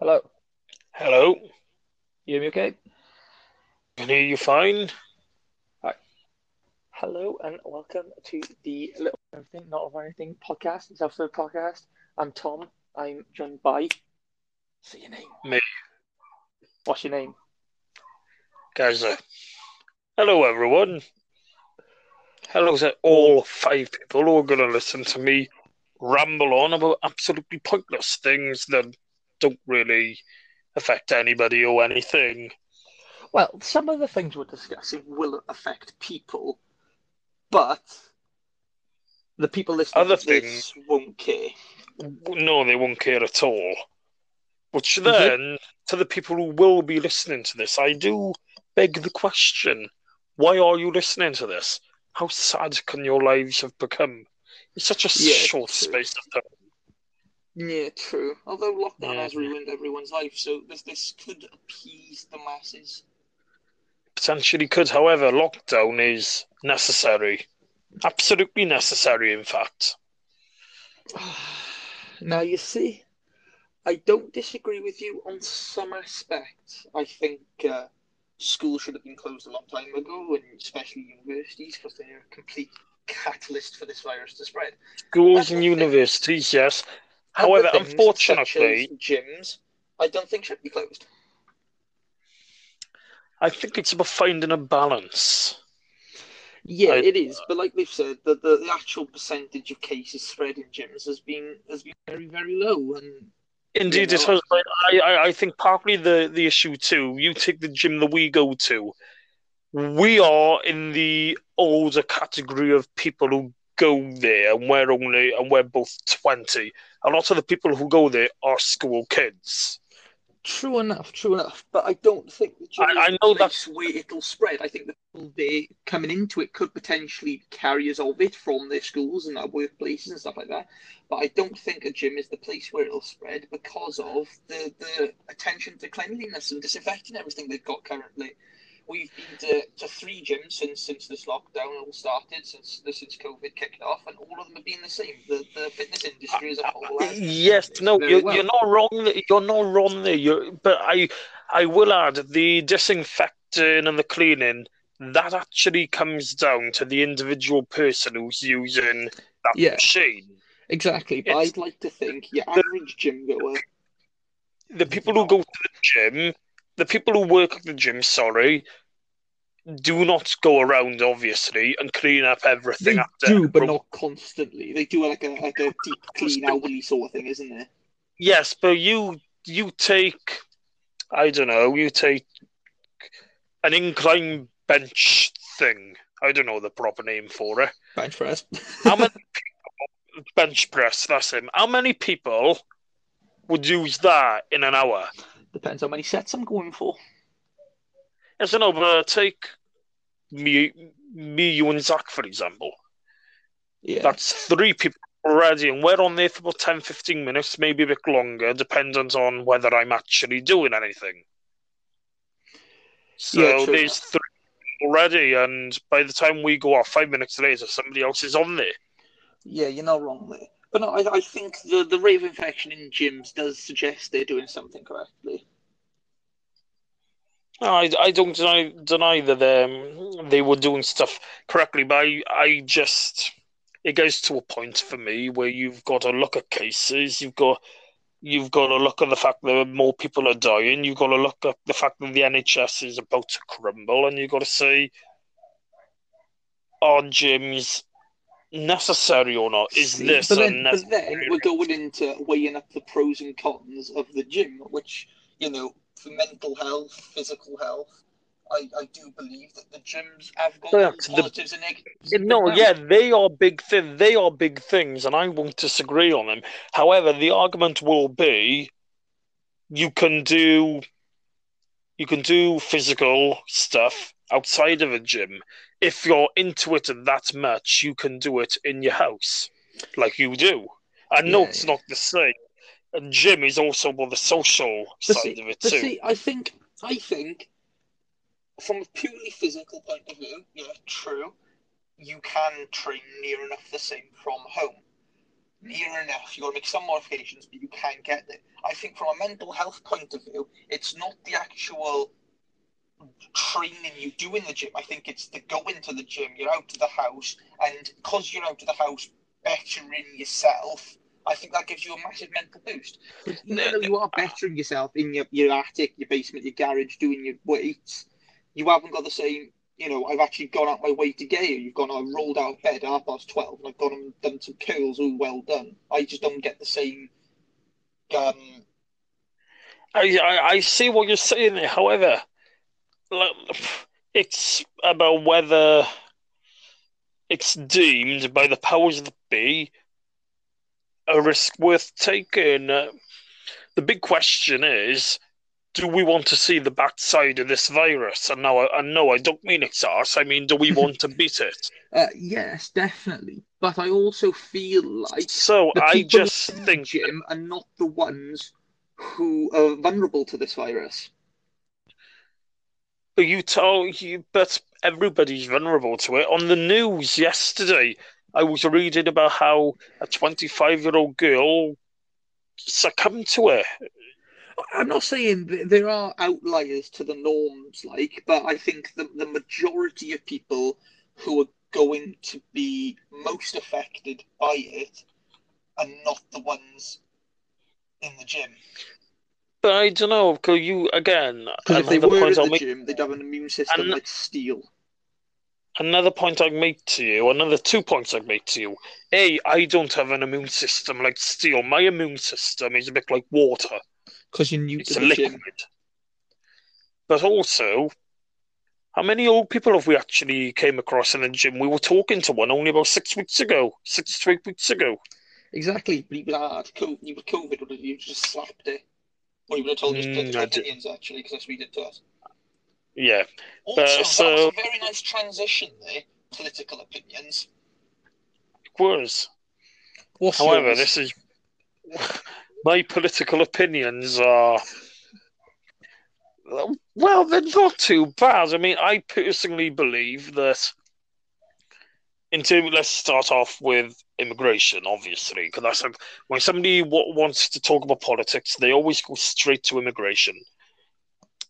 Hello. Hello. You hear me okay? Can hear you fine. Hi. Hello and welcome to the Little Everything, Not of Anything podcast. It's our third podcast. I'm Tom. I'm joined by. Say your name. Me. What's your name? Gaza. Hello, everyone. Hello to all five people who are going to listen to me ramble on about absolutely pointless things that don't really affect anybody or anything. Well, some of the things we're discussing will affect people, but the people listening Other to this won't care. No, they won't care at all. Which mm-hmm. then, to the people who will be listening to this, I do beg the question why are you listening to this? How sad can your lives have become? It's such a Yeah, short space of time. Yeah, true. Although lockdown Yeah. has ruined everyone's life, so this this could appease the masses. Potentially could, however, lockdown is necessary. Absolutely necessary, in fact. Now, you see, I don't disagree with you on some aspects. I think uh, schools should have been closed a long time ago, and especially universities, because they're a complete catalyst for this virus to spread. Schools and universities, yes. However, things, unfortunately, gyms, I don't think should be closed. I think it's about finding a balance. Yeah, I- it is, but like we've said, the, the, the actual percentage of cases spread in gyms has been has been very very low, and Indeed, You it know, was. I, I, I think partly the, the issue too. You take the gym that we go to. We are in the older category of people who go there, and we're only and we're both twenty. A lot of the people who go there are school kids. True enough, true enough. But I don't think the gym I- I the know place where it'll spread. I think the people there coming into it could potentially be carriers of it from their schools and their workplaces and stuff like that. But I don't think a gym is the place where it'll spread because of the, the attention to cleanliness and disinfecting everything they've got currently. We've been to, to three gyms since since this lockdown all started, since since COVID kicked off, and all of them have been the same. The the fitness industry as a uh, whole. Uh, yes, no, you're, well. you're not wrong. You're not wrong there. You're, but I, I will add the disinfecting and the cleaning. That actually comes down to the individual person who's using that Yeah. machine. Exactly, but It's- I'd like to think your average gym goer The people who go to the gym, the people who work at the gym, sorry, do not go around obviously and clean up everything They after. do, but not constantly. They do like a like a deep clean hourly sort of thing, isn't there? Yes, but you you take, I don't know, you take an incline bench thing. I don't know the proper name for it. Bench press. How many people, bench press? That's him. How many people would use that in an hour? Depends how many sets I'm going for. I don't know, but take me, me, you, and Zach for example. Yeah. That's three people already, and we're on there for about 10, 15 minutes, maybe a bit longer, dependent on whether I'm actually doing anything. So Yeah, there's three already, and by the time we go off five minutes later, somebody else is on there. Yeah, you're not wrong there. But no, I, I think the, the of infection in gyms does suggest they're doing something correctly. No, I, I don't deny, deny that um, they were doing stuff correctly, but I, I just it goes to a point for me where you've got to look at cases, you've got you've got to look at the fact that more people are dying, you've got to look at the fact that the NHS is about to crumble, and you've got to say, are gyms necessary or not? Is See, this but then, but then we're going into weighing up the pros and cons of the gym, which, you know, for mental health, physical health, I, I do believe that the gyms have got Correct. The- positives and negatives. No, But yeah, they are big things. They are big things, and I won't disagree on them. However, the argument will be, you can do, you can do physical stuff outside of a gym. If you're into it that much, you can do it in your house, like you do. I know Yeah, it's yeah. not the same. And gym is also well, the social But side see, of it too. see, I think, I think, from a purely physical point of view, yeah, true, you can train near enough the same from home. near enough. You've got to make some modifications, but you can get there. I think from a mental health point of view, it's not the actual training you do in the gym. I think it's the going to the gym, you're out of the house, and because you're out of the house bettering yourself, I think that gives you a massive mental boost. Even though you are bettering yourself in your, your attic, your basement, your garage, doing your weights, you haven't got the same you know, I've actually gone out my way to get you. You've gone, I rolled out of bed at half past 12 and I've gone and done some curls, all well done. I just don't get the same. Um... I, I, I see what you're saying there. However, it's about whether it's deemed by the powers that be a risk worth taking. Uh, the big question is do we want to see the backside of this virus? And now, and no, I don't mean it's us. I mean, do we want to beat it? Uh, yes, definitely. But I also feel like so. I just think gym are not the ones who are vulnerable to this virus. You told you, but everybody's vulnerable to it. On the news yesterday, I was reading about how a 25 year old girl succumbed to it I'm not saying there are outliers to the norms, like, but I think the, the majority of people who are going to be most affected by it are not the ones in the gym. But I don't know, because you, again, because if they were in the make, gym, they'd have an immune system like steel. Another point I'd make to you, another two points I'd make to you. A, I don't have an immune system like steel. My immune system is a bit like water because you're new it's to the liquid. gym. But also, how many old people have we actually came across in the gym? We were talking to one only about six weeks ago, six to eight weeks ago. Exactly, but he was hard. You were COVID, or you just slapped it? Or you would have told us mm, political opinions, actually, because that's what he did to us. Yeah. Also, uh, so, that was a very nice transition there, political opinions. It was. What's However, yours? this is my political opinions are well, they're not too bad. I mean, I personally believe that. Into let's start off with immigration, obviously, because that's a, when somebody w- wants to talk about politics, they always go straight to immigration.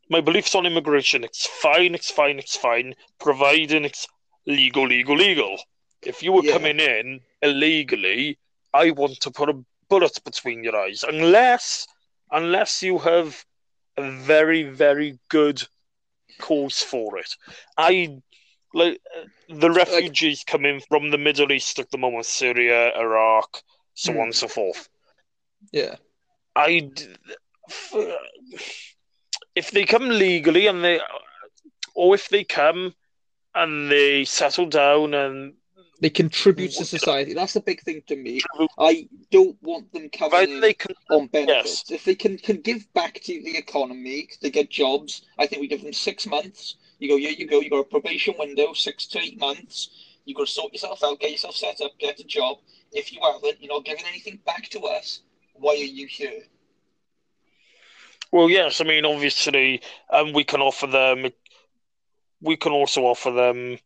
My beliefs on immigration: it's fine, it's fine, it's fine, providing it's legal, legal, legal. If you were yeah. coming in illegally, I want to put a bullet between your eyes unless unless you have a very very good cause for it. I like the refugees like, coming from the Middle East at the moment, Syria, Iraq, so hmm. on and so forth. Yeah, I if they come legally and they, or if they come and they settle down and they contribute to society. That's the big thing to me. I don't want them coming they can, on benefits. Yes. If they can, can give back to the economy, they get jobs. I think we give them six months. You go, yeah, you go. You got a probation window, six to eight months. You got to sort yourself out, get yourself set up, get a job. If you haven't, you're not giving anything back to us. Why are you here? Well, yes. I mean, obviously, um, we can offer them. We can also offer them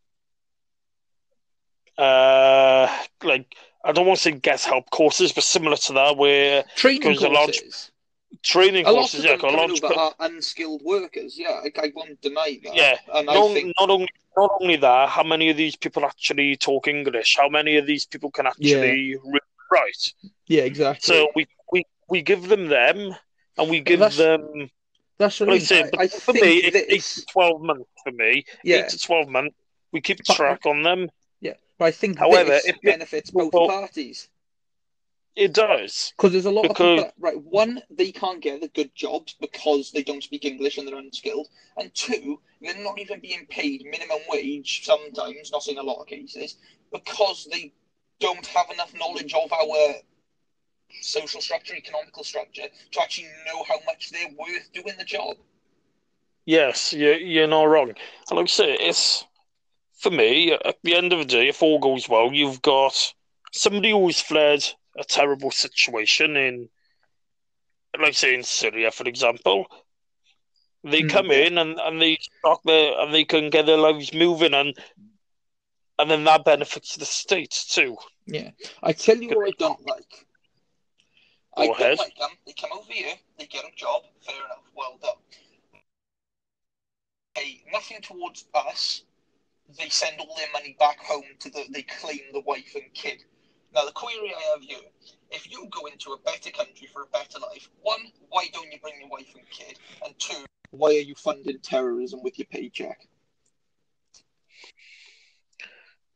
uh, like I don't want to say guest help courses, but similar to that, where training courses. A large, training a courses, yeah, a large are unskilled workers. Yeah, I, I won't deny that. Yeah, and not, think... not only not only that, how many of these people actually talk English? How many of these people can actually yeah. read? Yeah, exactly. So we, we we give them them, and we give that's, them. That's what I, say. I, I for me, it's eight to twelve months. For me, yeah. eight to twelve months. We keep track on them. Yeah, but I think However, this benefits both parties. It does because there's a lot because... of people. Right, one, they can't get the good jobs because they don't speak English and they're unskilled, and two, they're not even being paid minimum wage. Sometimes, not in a lot of cases, because they don't have enough knowledge of our social structure, economical structure, to actually know how much they're worth doing the job. Yes, you're, you're not wrong. And like I say, it's for me, at the end of the day, if all goes well, you've got somebody who's fled a terrible situation in, like say in Syria, for example. They mm come in and, and they start their and they can get their lives moving and and then that benefits the state too. Yeah. I tell you what I don't like. I Go don't like them. They come over here, they get a job, fair enough, well done. Hey, nothing towards us. They send all their money back home to the they claim the wife and kid. Now the query I have here, if you go into a better country for a better life, one, why don't you bring your wife and kid? And two, why are you funding terrorism with your paycheck?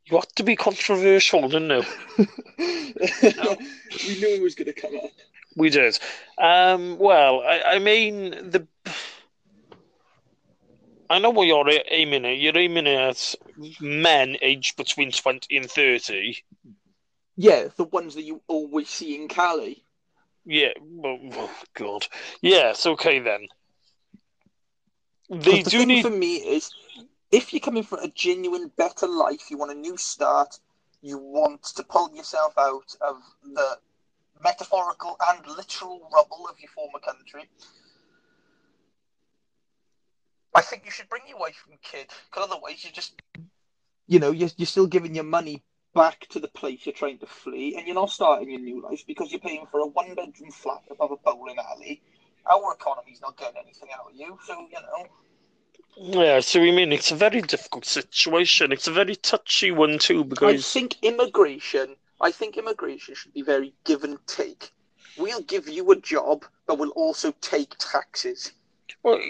You have to be controversial, didn't you? we knew it was going to come up. We did. Um, well, I, I mean, the. I know what you're aiming at. You're aiming at men aged between 20 and 30. Yeah, the ones that you always see in Calais. Yeah, well, oh, God. Yes, okay then. They the do thing need. for me is, if you're coming for a genuine better life, you want a new start, you want to pull yourself out of the metaphorical and literal rubble of your former country. I think you should bring your wife and kid, because otherwise you're just, you know, you're, you're still giving your money back to the place you're trying to flee, and you're not starting your new life because you're paying for a one-bedroom flat above a bowling alley. Our economy's not getting anything out of you, so you know. Yeah, so we mean it's a very difficult situation. It's a very touchy one too because I think immigration. I think immigration should be very give and take. We'll give you a job, but we'll also take taxes. Well,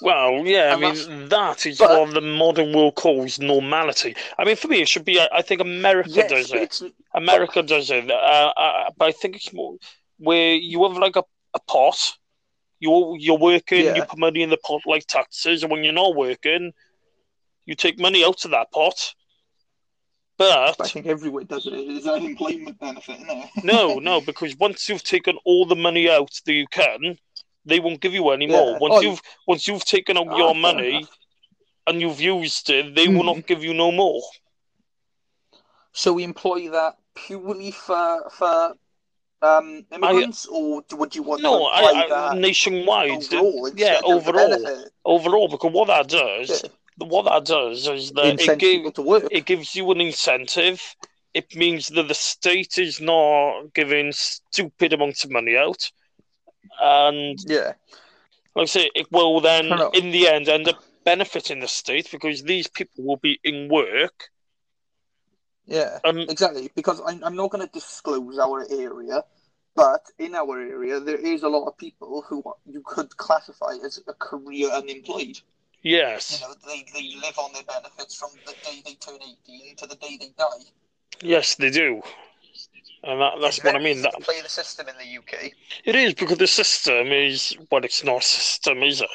well, yeah, I mean that is but- what the modern world calls normality. I mean, for me, it should be. I, I think America Yes, does it. America does it, uh, uh, but I think it's more where you have like a, a pot. You're you're working, Yeah. you put money in the pot like taxes, and when you're not working, you take money out of that pot. But I think everywhere does it. It's an employment benefit, isn't it? no, no, because once you've taken all the money out that you can, they won't give you any more. Yeah. Once Oh, you've once you've taken out Ah, your money enough. and you've used it, they will Mhm. not give you no more. So we employ that purely for for um, immigrants, or would you want No, to apply I, I, that nationwide. overall? yeah, overall, overall, because what that does, Yeah. what that does is that it gives it gives you an incentive. It means that the state is not giving stupid amounts of money out, and yeah, like I say, it will then, in the end, end up benefiting the state because these people will be in work. yeah. And Exactly, because I'm, I'm not going to disclose our area, but in our area, there is a lot of people who you could classify as a career unemployed. You yes, know, they, they live on their benefits from the day they turn 18 to the day they die. yes, they do. And that, that's It's what I mean. That to play the system in the UK. it is because the system is well, it's not a system, is it?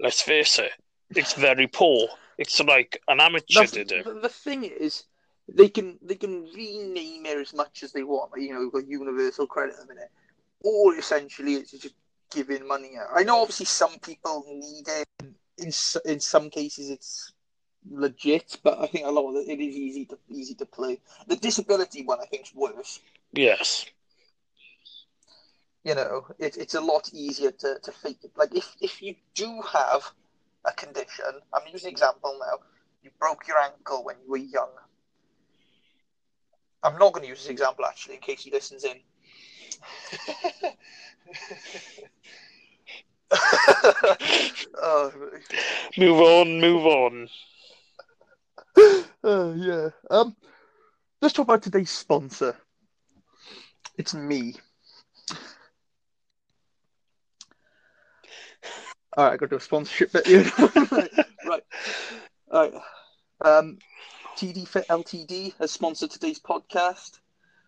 Let's face it. It's very poor. It's like an amateur That's- did it. the, the thing is, they can they can rename it as much as they want. You know, we've got universal credit at the minute. All essentially it's just giving money out. I know obviously some people need it. In in some cases it's legit, but I think a lot of it, it is easy to easy to play. The disability one I think is worse. Yes. You know, it, it's a lot easier to, to fake it. Like if if you do have a condition, I'm using an example now. You broke your ankle when you were young. I'm not going to use this example actually, in case he listens in. oh, Move on, move on. Oh, yeah. Um, let's talk about today's sponsor. It's me. All right, I got to do a sponsorship bit here. right, right. All right. Um, TD Fit Ltd has sponsored today's podcast.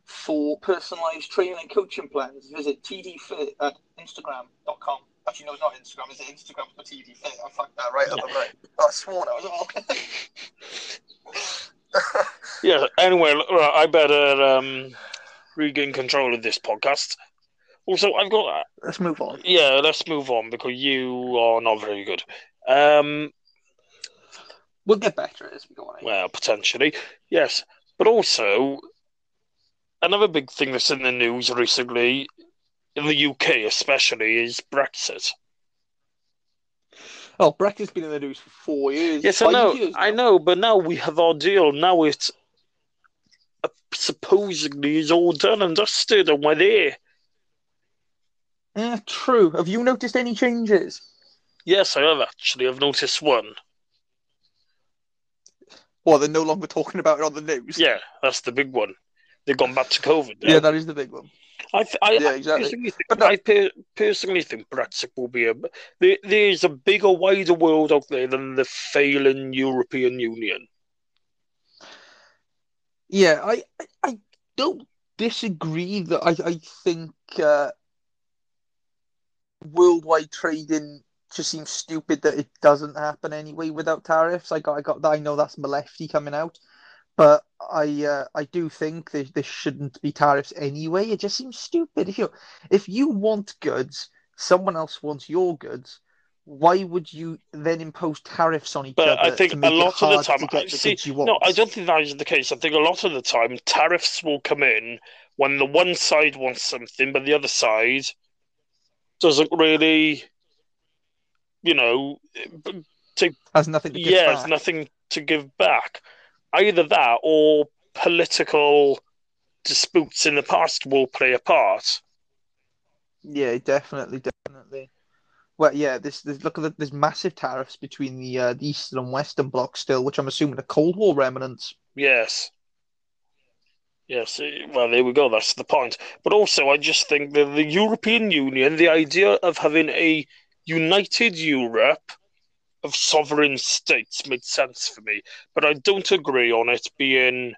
For personalized training and coaching plans, visit tdfit at instagram.com. Actually, no, it's not Instagram. Is it Instagram for TD Fit? I fucked that right up. Right. Oh, I swore that was all. Yeah, anyway, look, right, I better um, regain control of this podcast. Also, I've got. Let's move on. Yeah, let's move on because you are not very good. Um, We'll get better as we go on. well, potentially, yes. But also, another big thing that's in the news recently, in the UK especially, is Brexit. Oh, Brexit's been in the news for four years. Yes, I know, I know, but now we have our deal. Now it's supposedly is all done and dusted, and we're there. Yeah, true. Have you noticed any changes? Yes, I have actually. I've noticed one. Well, they're no longer talking about it on the news. Yeah, that's the big one. They've gone back to COVID. Now. Yeah, that is the big one. I, th- I, Yeah, I exactly. personally think, But no- I per- personally think Brexit will be a. There, there's a bigger, wider world out there than the failing European Union. Yeah, I, I, I don't disagree that I, I think uh, worldwide trading just seems stupid that it doesn't happen anyway without tariffs. I got, I got that. I know that's Malefty coming out, but I, uh, I do think there, there shouldn't be tariffs anyway. It just seems stupid. If you, if you want goods, someone else wants your goods. Why would you then impose tariffs on each But other I think a lot of the time, I the see. goods you want? No, I don't think that is the case. I think a lot of the time, tariffs will come in when the one side wants something, but the other side doesn't really, you know, Has nothing to give yeah, back. there's nothing to give back. Either that or political disputes in the past will play a part. Yeah, definitely, definitely. Well, yeah, this, this look at the, there's massive tariffs between the uh, the eastern and western blocs still, which I'm assuming are Cold War remnants. Yes. Yes, eh, well, there we go. That's the point. But also, I just think that the European Union, the idea of having a united Europe of sovereign states made sense for me. But I don't agree on it being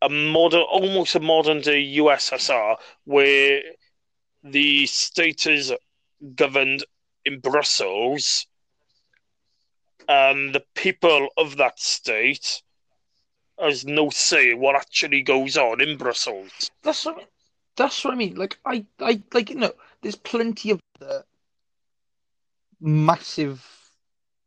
a modern, almost a modern day USSR, where the state is governed in Brussels, and the people of that state has no say what actually goes on in Brussels. That's what. That's what I mean. Like I, I like you know, there's plenty of uh, massive,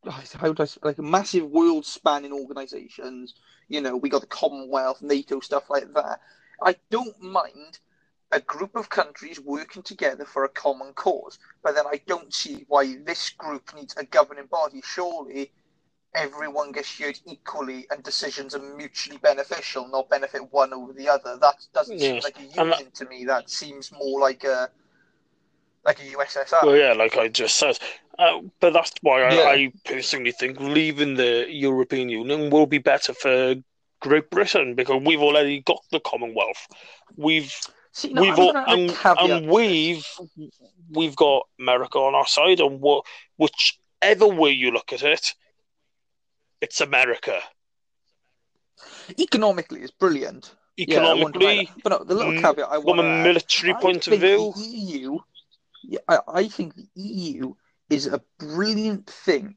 how do I like massive world-spanning organizations. You know, we got the Commonwealth, NATO, stuff like that. I don't mind a group of countries working together for a common cause, but then I don't see why this group needs a governing body. Surely everyone gets heard equally and decisions are mutually beneficial, not benefit one over the other. That doesn't seem like a union to me. That seems more like a like a USSR. Well, yeah, like I just said. Uh, but that's why I, Yeah. I personally think leaving the European Union will be better for Great Britain because we've already got the Commonwealth. We've See, no, we've all, gonna add a and, and we've we've got America on our side, and what whichever way you look at it, it's America. economically it's brilliant. Yeah, I wouldn't deny Economically, that. but no, the little mm, caveat I from a military I point of view, the EU, yeah, I, I think the EU is a brilliant thing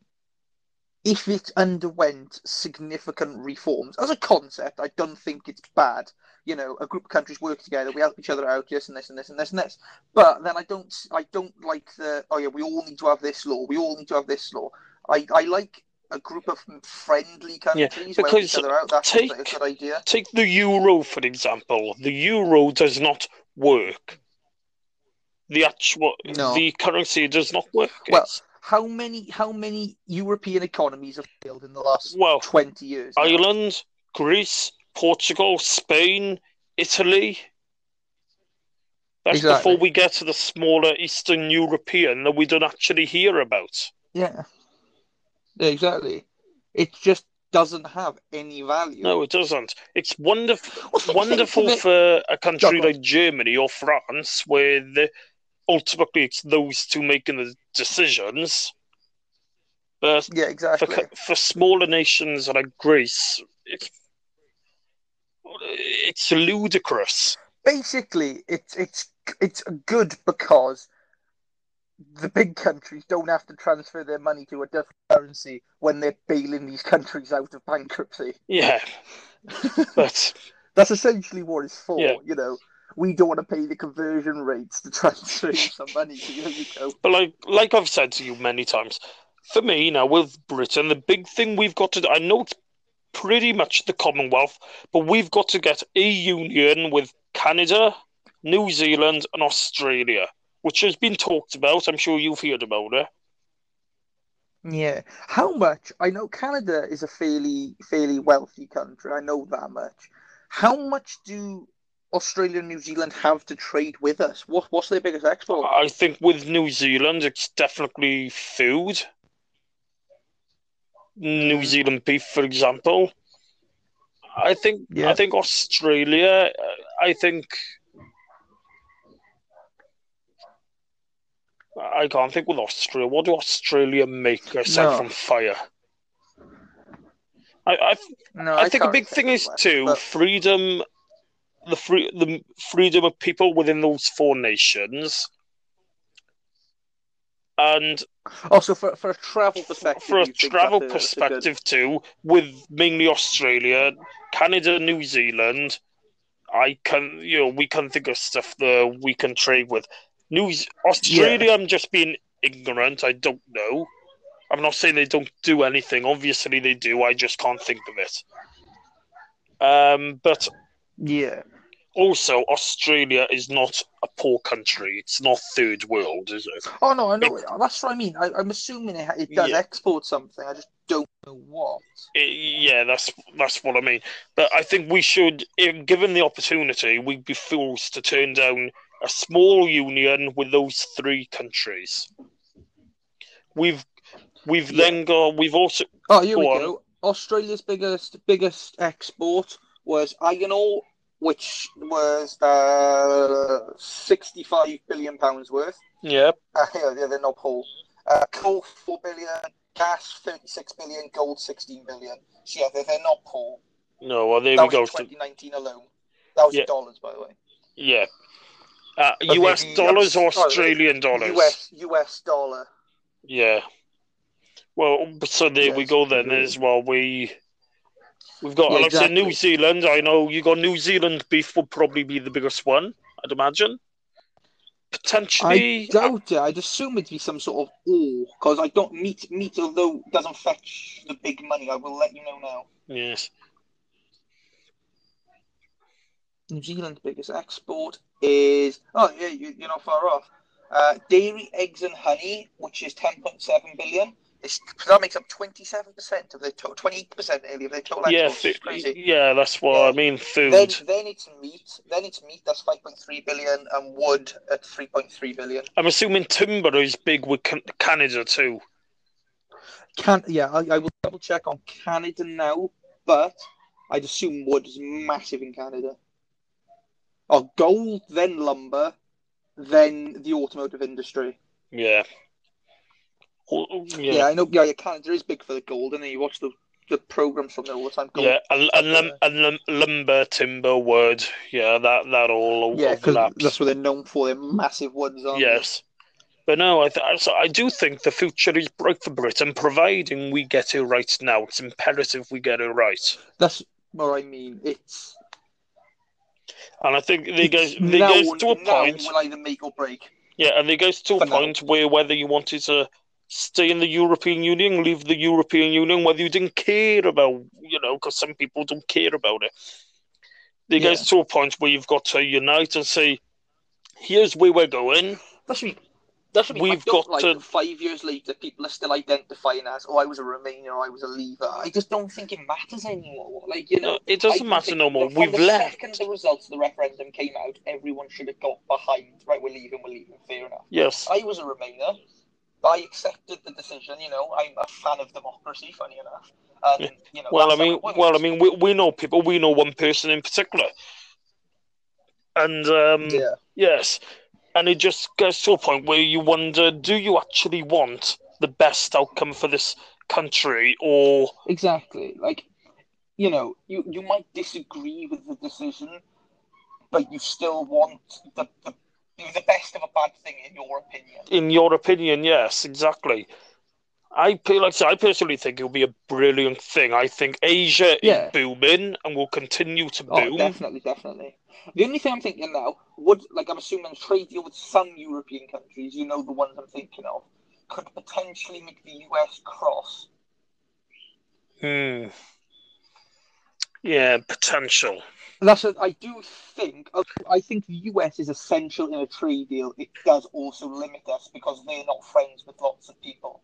if it underwent significant reforms. As a concept, I don't think it's bad. You know, a group of countries work together, we help each other out, this and this and this and this and this. But then I don't, I don't like the. Oh yeah, we all need to have this law. We all need to have this law. I, I like a group of friendly countries who help each because other out. That seems take- a good idea. Take the euro, for example. The euro does not work. The actual No. the currency does not work. Well, It's- How many how many European economies have failed in the last well, twenty years? now? Ireland, Greece, Portugal, Spain, Italy. That's Exactly. before we get to the smaller Eastern European that we don't actually hear about. Yeah. Yeah, exactly. It just doesn't have any value. No, it doesn't. It's wonderful. Wonderful for a country like Germany or France, where the, ultimately it's those two making the decisions. But Yeah, for exactly. co- for smaller nations like Greece, it's it's ludicrous. Basically, it's it's it's good because the big countries don't have to transfer their money to a different currency when they're bailing these countries out of bankruptcy. Yeah, but That's essentially what it's for. Yeah. You know, we don't want to pay the conversion rates to transfer some money. So there you go. but like like I've said to you many times, for me now with Britain, the big thing we've got to do, I know it's pretty much the Commonwealth, but we've got to get a union with Canada, New Zealand, and Australia, which has been talked about. I'm sure you've heard about it. Yeah. How much? I know Canada is a fairly fairly wealthy country. I know that much. How much do Australia and New Zealand have to trade with us? What what's their biggest export? I think with New Zealand, it's definitely food. New Mm. Zealand beef, for example. I think Yeah. I think Australia. uh, I think I can't think with Australia. What do Australia make aside No. from fire? I, I No, I think a big thing is much, too but- freedom, the free the freedom of people within those four nations, and Also, for, for a travel perspective, for a travel that's a- that's a good- perspective too, with mainly Australia, Canada, New Zealand, I can you know we can think of stuff that we can trade with. New Z- Australia, I'm just being ignorant. I don't know. I'm not saying they don't do anything. Obviously, they do. I just can't think of it. Um, but Yeah. also, Australia is not a poor country. It's not third world, is it? Oh no, I know. That's what I mean. I, I'm assuming it, it does Yeah. export something. I just don't know what. I- yeah, that's that's what I mean. But I think we should, if given the opportunity, we'd be fools to turn down a small union with those three countries. We've we've Yeah. then got we've also Oh, here Go we on. go. Australia's biggest biggest export was iron ore, which was uh, 65 billion pounds worth. yeah Uh, yeah, yeah, they're not poor. Uh, coal, 4 billion. Gas, 36 billion. Gold, 16 billion. So, yeah, they're, they're not poor. no well there that we go. in 2019 alone. That was Yeah. dollars, by the way. Yeah. Uh, US maybe- dollars or oh, sorry, Australian dollars? US US dollar. Yeah. Well, so there we go then as well. We we've got Yeah, like I said, New. Zealand. I know you got New Zealand beef would probably be the biggest one. I'd imagine. Potentially, I doubt it. I'd assume it'd be some sort of ore because I don't meat meat although doesn't fetch the big money. I will let you know now. yes. New Zealand's biggest export is oh yeah you, you're not far off. Uh, dairy, eggs, and honey, which is 10.7 billion. It's, that makes up 27% of their total, 28% nearly of their total Yeah, exports. It's crazy. yeah, that's what I mean. Food. Then, then it's meat. Then it's meat. That's 5.3 billion, and wood at 3.3 billion. I'm assuming timber is big with Can- Canada too. Can yeah, I, I will double check on Canada now, but I'd assume wood is massive in Canada. Oh, gold, then lumber, then the automotive industry. Yeah. Oh, Yeah, Yeah. I know. Yeah, Canada is big for the gold, and then you watch the the programs from there all the time. Gold. Yeah, and, and, lum- and lum- lumber, timber, wood, yeah, that that all yeah, overlaps. that's what they're known for. They're massive woods, aren't Yes. But no, I, th- I do think the future is bright for Britain, providing we get it right now. It's imperative we get it right. That's what I mean. It's And I think they get they now, get to a now point, will either make or break. yeah, and they get to a For now. point where whether you wanted to stay in the European Union, leave the European Union, whether you didn't care about, you know, because some people don't care about it. They Yeah. get to a point where you've got to unite and say, "Here's where we're going." That's me. be. That should be. We've got like to- five years later, people are still identifying as, "Oh, I was a Remainer, or I was a Leaver." I just don't think it matters anymore. Like you know, No, it doesn't matter no more. We've the left. second the results of the referendum came out, everyone should have got behind. Right, we're leaving. We're leaving. Fair enough. Yes. I was a Remainer. I accepted the decision. You know, I'm a fan of democracy. Funny enough, and you know. Well, I that's how mean, well, I mean, we, we know people. We know one person in particular, and um, yeah. yes, and it just gets to a point where you wonder: Do you actually want the best outcome for this country, or Exactly. Like, you know, you, you might disagree with the decision, but you still want the, the the best of a bad thing in your opinion. in your opinion, yes, exactly. I like I said, I personally think it'll be a brilliant thing. I think Asia Yeah. is booming and will continue to Oh, boom. definitely, definitely. The only thing I'm thinking now would, like, I'm assuming trade deal with some European countries. You know, the ones I'm thinking of could potentially make the US cross. Hmm. Yeah, potential. That's what I do think. I think the US is essential in a trade deal. It does also limit us because they're not friends with lots of people.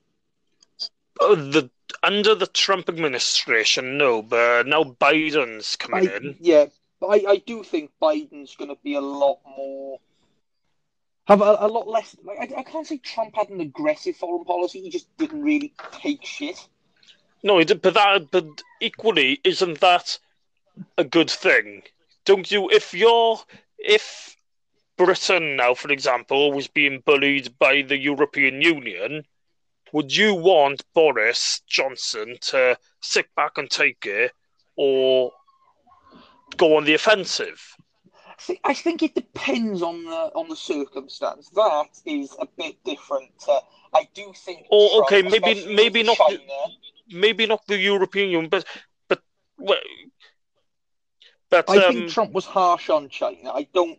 Uh, the under the Trump administration, no, but now Biden's coming I, in. yeah, But I, I do think Biden's going to be a lot more. Have a, a lot less. Like I, I can't say Trump had an aggressive foreign policy. He just didn't really take shit. No, it- but that, but equally, isn't that a good thing? Don't you? If you're, if Britain now, for example, was being bullied by the European Union, would you want Boris Johnson to sit back and take it, or go on the offensive? See, I think it depends on the on the circumstance. That is a bit different. Uh, I do think. Oh, okay, maybe- maybe not the- China, Maybe not the European Union, but but well, but I um, think Trump was harsh on China. I don't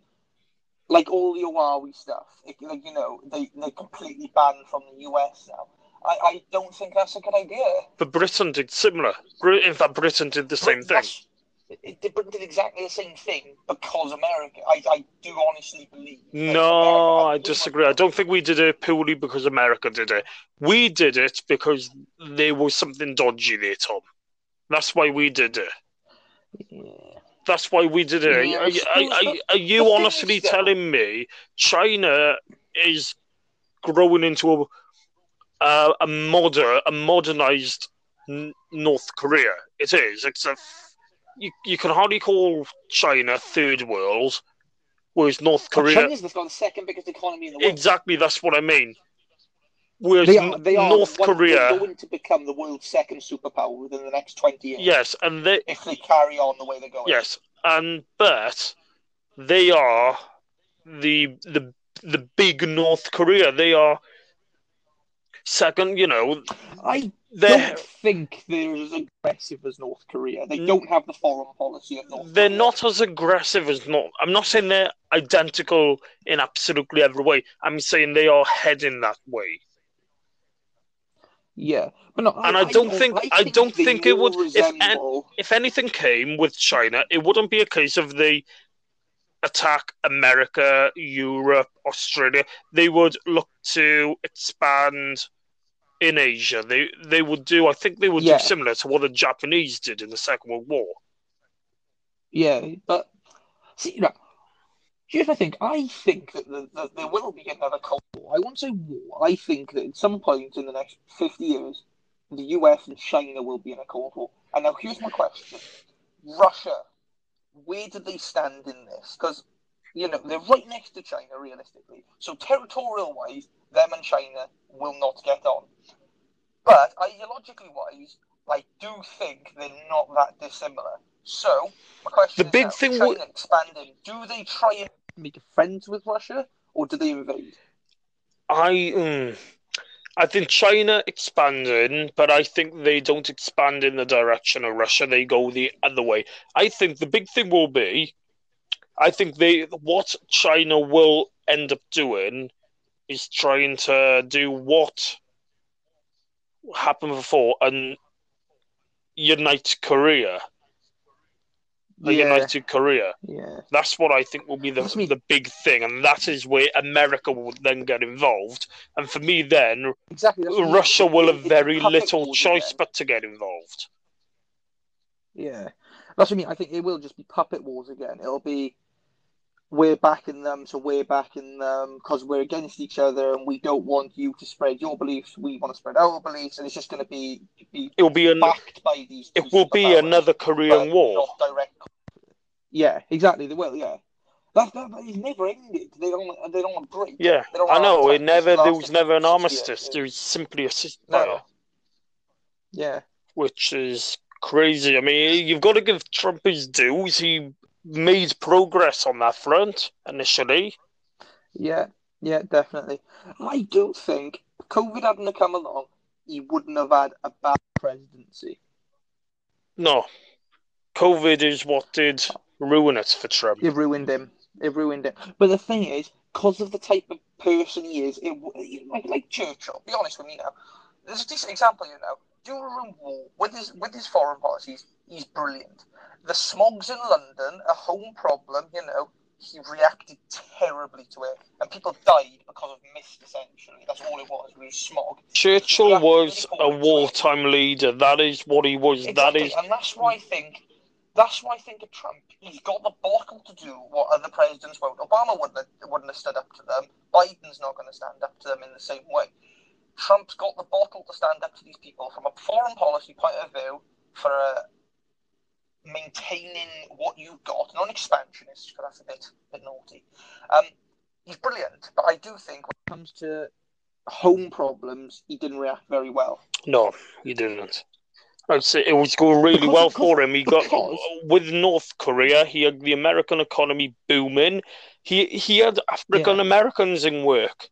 like all the Huawei stuff. It, like you know, they they completely banned from the US now. I, I don't think that's a good idea. but Britain did similar. In fact, Britain did the same thing. It, it Britain did exactly the same thing because America. I, I do honestly believe. No, I disagree. I don't think we did it purely because America did it. We did it because there was something dodgy there, Tom. That's why we did it. Yeah. That's why we did it. Yeah, are, are- are- are you honestly telling me China is growing into a uh, a moder a modernized North Korea? It is. It's a you, you can hardly call China third world, whereas North Korea China's got the second biggest economy in the world. Exactly, that's what I mean. Whereas They are, they are North one- Korea, They're going to become the world's second superpower within the next twenty years. yes, and they If they carry on the way they're going. yes, and but they are the the the big North Korea. They are second. You know, I they're don't think they're as aggressive as North Korea. They don't have the foreign policy of North they're Korea. not as aggressive as not. I'm not saying they're identical in absolutely every way. I'm saying they are heading that way. Yeah, but no, And I don't think- I don't they think it would- if resemble. if anything came with China, it wouldn't be a case of the attack America, Europe, Australia. They would look to expand in Asia. They they would do. I think they would Yeah. do similar to what the Japanese did in the Second World War. Yeah, but see, you know, here's my thing. I think that, the, that there will be another Cold War. I won't say war. I think that at some point in the next 50 years, the US and China will be in a Cold War. And now here's my question Russia, where do they stand in this? Because, you know, they're right next to China, realistically. So, territorial wise, them and China will not get on. But ideologically wise, I do think they're not that dissimilar. So, my question The is big now, thing China would- expanding, do they try and make friends with Russia, or do they invade? I mm, I think China expanding, but I think they don't expand in the direction of Russia. They go the other way. I think the big thing will be, I think they what China will end up doing is trying to do what happened before and unite Korea. A united Korea. yeah. That's what I think will be the the big thing, and that is where America will then get involved. And for me, then Exactly. that's what I mean. Russia will have very little choice again. but to get involved. Yeah, that's what I mean. I think it will just be puppet wars again. It'll be we're backing them, so we're backing them because we're against each other, and we don't want you to spread your beliefs. We want to spread our beliefs, and it's just going to be be It will be an, backed by these. it will be another Korean War. Yeah, exactly. They will. Yeah, that that, that never ended. They don't. They don't want to break. Yeah, They don't I know. It never. There was never an 60 years. armistice. There was simply a ceasefire, No. Yeah. which is crazy. I mean, you've got to give Trump his dues. He made progress on that front initially. Yeah, yeah, definitely. I do think COVID hadn't come along, he wouldn't have had a bad presidency. No, COVID is what did ruin it for Trump. It ruined him. It ruined him. But the thing is, because of the type of person he is, it like like Churchill. Be honest with me now. There's a decent example you know. During war, with his with his foreign policies, he's brilliant. The smogs in London, a home problem. You know, he reacted terribly to it, and people died because of mist. Essentially, that's all it was. Was smog. Churchill was a wartime leader. That is what he was. That Exactly, is and that's why I think That's why I think of Trump. He's got the bottle to do what other presidents won't. Obama wouldn't have, wouldn't have stood up to them. Biden's not going to stand up to them in the same way. Trump's got the bottle to stand up to these people from a foreign policy point of view for uh, maintaining what you've got, non expansionist, because that's a bit, bit naughty. Um, he's brilliant, but I do think when it comes to home problems, he didn't react very well. No, he didn't. I'd say it was going really Because- well for him. He got because- with North Korea. He had the American economy booming. He he had African Americans in work.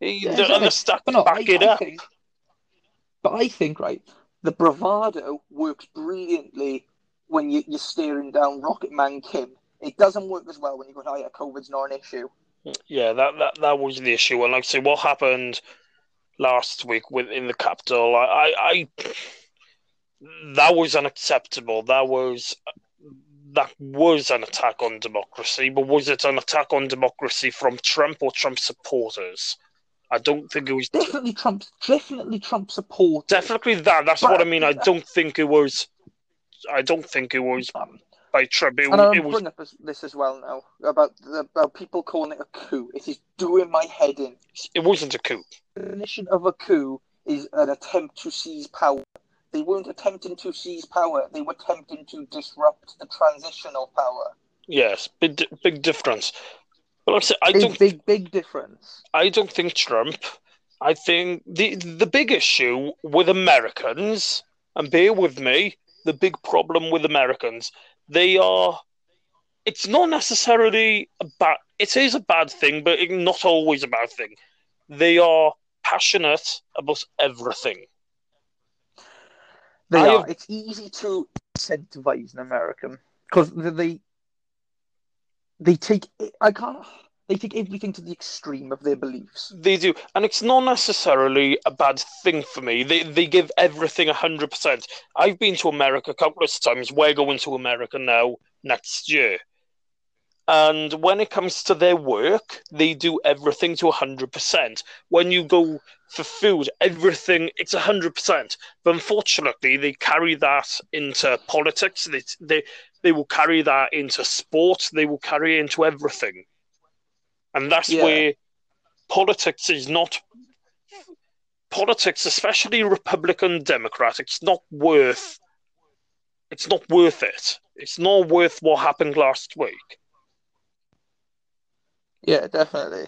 He, Yeah, the, exactly. the no, back I, it I up. think, but I think right, the bravado works brilliantly when you, you're staring down Rocket Man Kim. It doesn't work as well when you go, "Oh yeah, COVID's not an issue." Yeah, that, that that was the issue. And like I say, what happened last week within the capital, I, I, I that was unacceptable. That was that was an attack on democracy. But was it an attack on democracy from Trump or Trump supporters? I don't think it was. Definitely Trump's Definitely Trump support. Definitely that. That's But- what I mean. I don't think it was. I don't think it was Um, by Trump. It, and I'll it was bring up this, this as well now about the about people calling it a coup. It is doing my head in. it wasn't a coup. The definition of a coup is an attempt to seize power. They weren't attempting to seize power. They were attempting to disrupt the transitional power. Yes, big big difference. But like I I don't big, big difference. I don't think Trump. I think the the big issue with Americans, and bear with me, the big problem with Americans, they are. It's not necessarily a bad. It is a bad thing, but not always a bad thing. They are passionate about everything. They I are. have- It's easy to incentivize an American because they they take. I can't. They take everything to the extreme of their beliefs. They do, and it's not necessarily a bad thing for me. They they give everything hundred percent. I've been to America countless times. We're going to America now next year, and when it comes to their work, they do everything to hundred percent. When you go for food, everything it's hundred percent. But unfortunately, they carry that into politics. They they they will carry that into sport. They will carry it into everything, and that's Yeah. where politics is not politics, especially Republican Democrat. It's not worth. It's not worth it. It's not worth what happened last week. Yeah, definitely.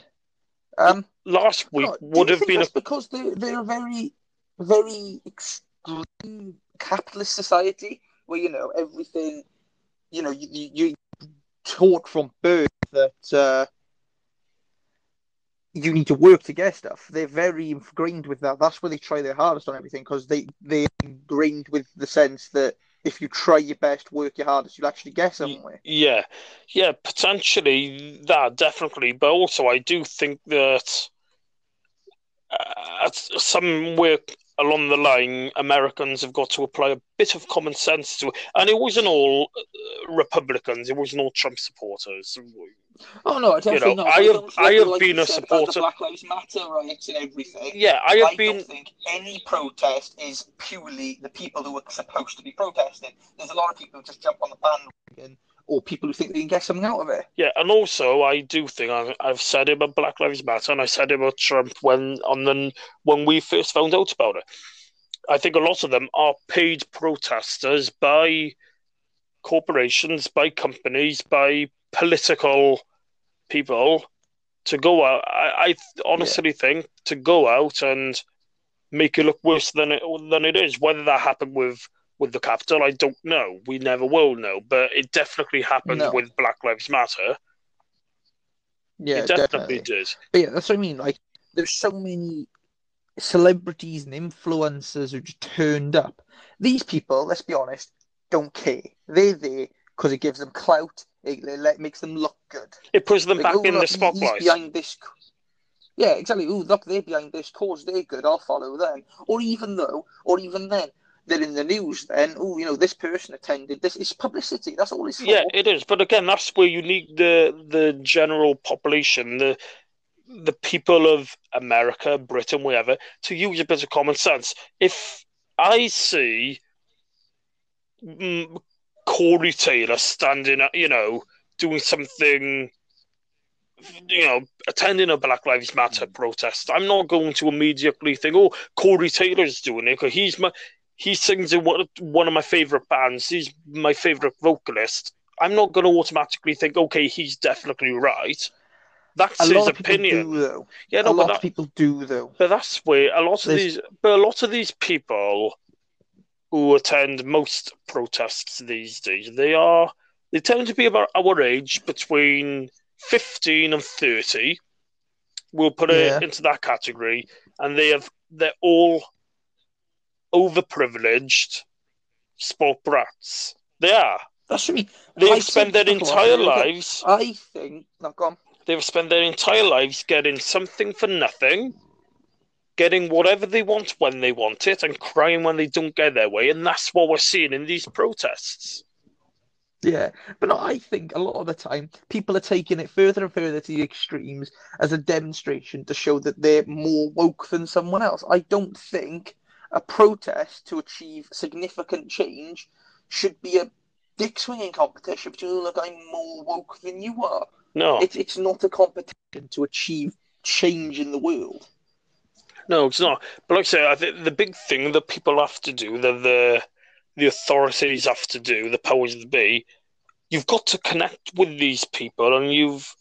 Um, Last week would have been a because they they're a very, very extreme capitalist society where you know everything, you know, you you, taught from birth that uh, you need to work to get stuff. They're very ingrained with that. That's where they try their hardest on everything because they they're ingrained with the sense that if you try your best, work your hardest, you'll actually get somewhere. Yeah, yeah, potentially that definitely, but also I do think that uh, somewhere along the line, Americans have got to apply a bit of common sense to it, and it wasn't all uh, Republicans; it wasn't all Trump supporters. Oh no, definitely know, not. I have- don't I have like been a said about the supporter- Black Lives Matter riots and everything. Yeah, I I have been. don't think any protest is purely the people who are supposed to be protesting. There's a lot of people who just jump on the bandwagon, or people who think they can get something out of it. Yeah, and also I do think I, I've said it about Black Lives Matter, and I said it about Trump when on the when we first found out about it. I think a lot of them are paid protesters by corporations, by companies, by political people to go out. I, I honestly think to go out and make it look worse than it than it is. Whether that happened with with the capital, I don't know. We never will know, but it definitely happened No. with Black Lives Matter. Yeah, it definitely, did. But yeah, that's what I mean. Like, there's so many celebrities and influencers who just turned up. These people, let's be honest, don't care. They're there because it gives them clout. It, it makes them look good. It puts them Like, back oh, in look, the spotlight. Behind this. Yeah, exactly. Oh, look, they're behind this cause. They're good. I'll follow them. Or even though, or even then, they're in the news. Then, oh, you know, this person attended. This is publicity. That's all it's for. Yeah, it is. But again, that's where you need the the general population, the the people of America, Britain, wherever, to use a bit of common sense. If I see mm, Corey Taylor standing up, you know, doing something, you know, attending a Black Lives Matter protest, I'm not going to immediately think, oh, Corey Taylor's doing it because he's my. He sings in one, one of my favorite bands. He's my favorite vocalist. I'm not going to automatically think, okay, he's definitely right. That's A his of opinion. do, though. Yeah, a no, but lot that, of people do, though. but that's where a lot of There's- these, but a lot of these people who attend most protests these days, they are they tend to be about our age, between fifteen and thirty. We'll put Yeah. it into that category, and they have they're all overprivileged sport brats. They are. That's what I mean. They I spent their entire lives. I think. No, go on. They've spent their entire lives getting something for nothing, getting whatever they want when they want it, and crying when they don't get their way. And that's what we're seeing in these protests. Yeah, but no, I think a lot of the time people are taking it further and further to the extremes as a demonstration to show that they're more woke than someone else. I don't think a protest to achieve significant change should be a dick swinging competition between look, I'm more woke than you are. No, It's it's not a competition to achieve change in the world. no, it's not. But like I say, I think the big thing that people have to do, that the the authorities have to do, the powers that be, you've got to connect with these people, and you've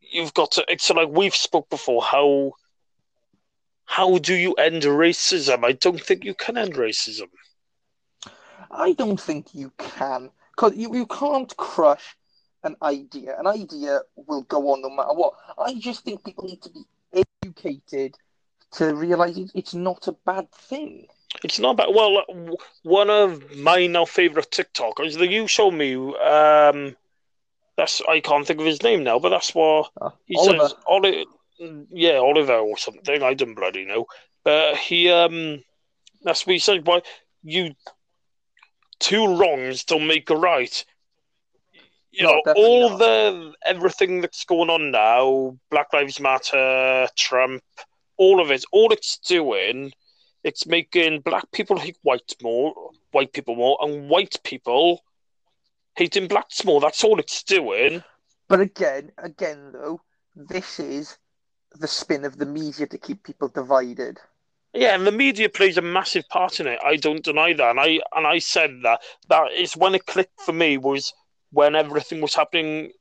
you've got to. It's like we've spoke before. How how do you end racism? I don't think you can end racism. I don't think you can. Cause you, you can't crush an idea. An idea will go on no matter what. I just think people need to be educated to realize it's not a bad thing. It's not bad. Well, one of my now favorite TikTokers that you showed me, um, that's I can't think of his name now, but that's what Uh, he Oliver. says. Oli- yeah, Oliver or something. I don't bloody know. But he, um, that's what he said. Why you two wrongs don't make a right. You No, know, all not. the everything that's going on now, Black Lives Matter, Trump, all of it, all it's doing, it's making black people hate white more, white people more, and white people hating blacks more. That's all it's doing. But again, again though, this is the spin of the media to keep people divided. Yeah, and the media plays a massive part in it. I don't deny that, and I and I said that that is when it clicked for me was when everything was happening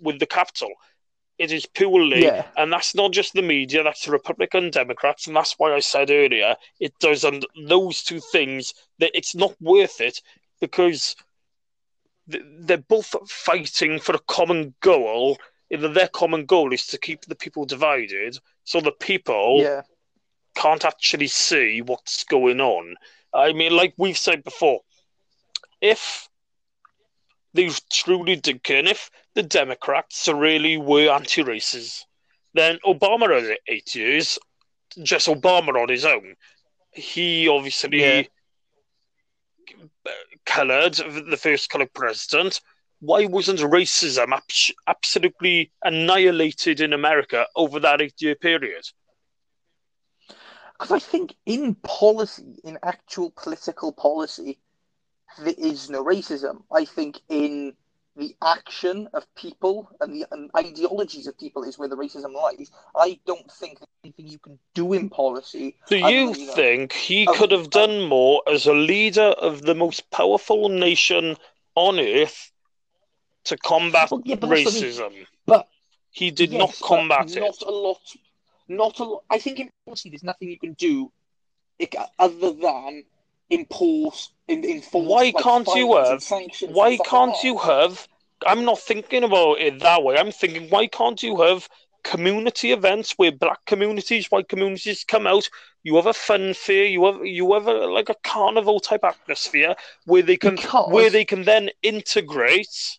with the capital. It is purely, Yeah. and that's not just the media. That's the Republican Democrats, and that's why I said earlier it does. And those two things that it's not worth it because they're both fighting for a common goal. Their common goal is to keep the people divided, so the people Yeah. can't actually see what's going on. I mean, like we've said before, if they truly did care, if the Democrats really were anti racist, then Obama had it eight years, just Obama on his own. He obviously Yeah. coloured, the first coloured president. Why wasn't racism abs- absolutely annihilated in America over that eight year period? Because I think in policy, in actual political policy, there is no racism. I think in the action of people and the and ideologies of people is where the racism lies. I don't think there's anything you can do in policy. Do you know, think he Oh, could have oh. done more as a leader of the most powerful nation on earth to combat Well, yeah, but that's the thing. racism? But- he did yes, not combat it. Not a lot. Not a lot. I think in policy, there's nothing you can do other than impose, in, enforce. Why like, can't you have- Why can't that. you have? I'm not thinking about it that way. I'm thinking, why can't you have community events where black communities, white communities come out? You have a fun fair. You have you have a, like a carnival type atmosphere where they can Because- where they can then integrate.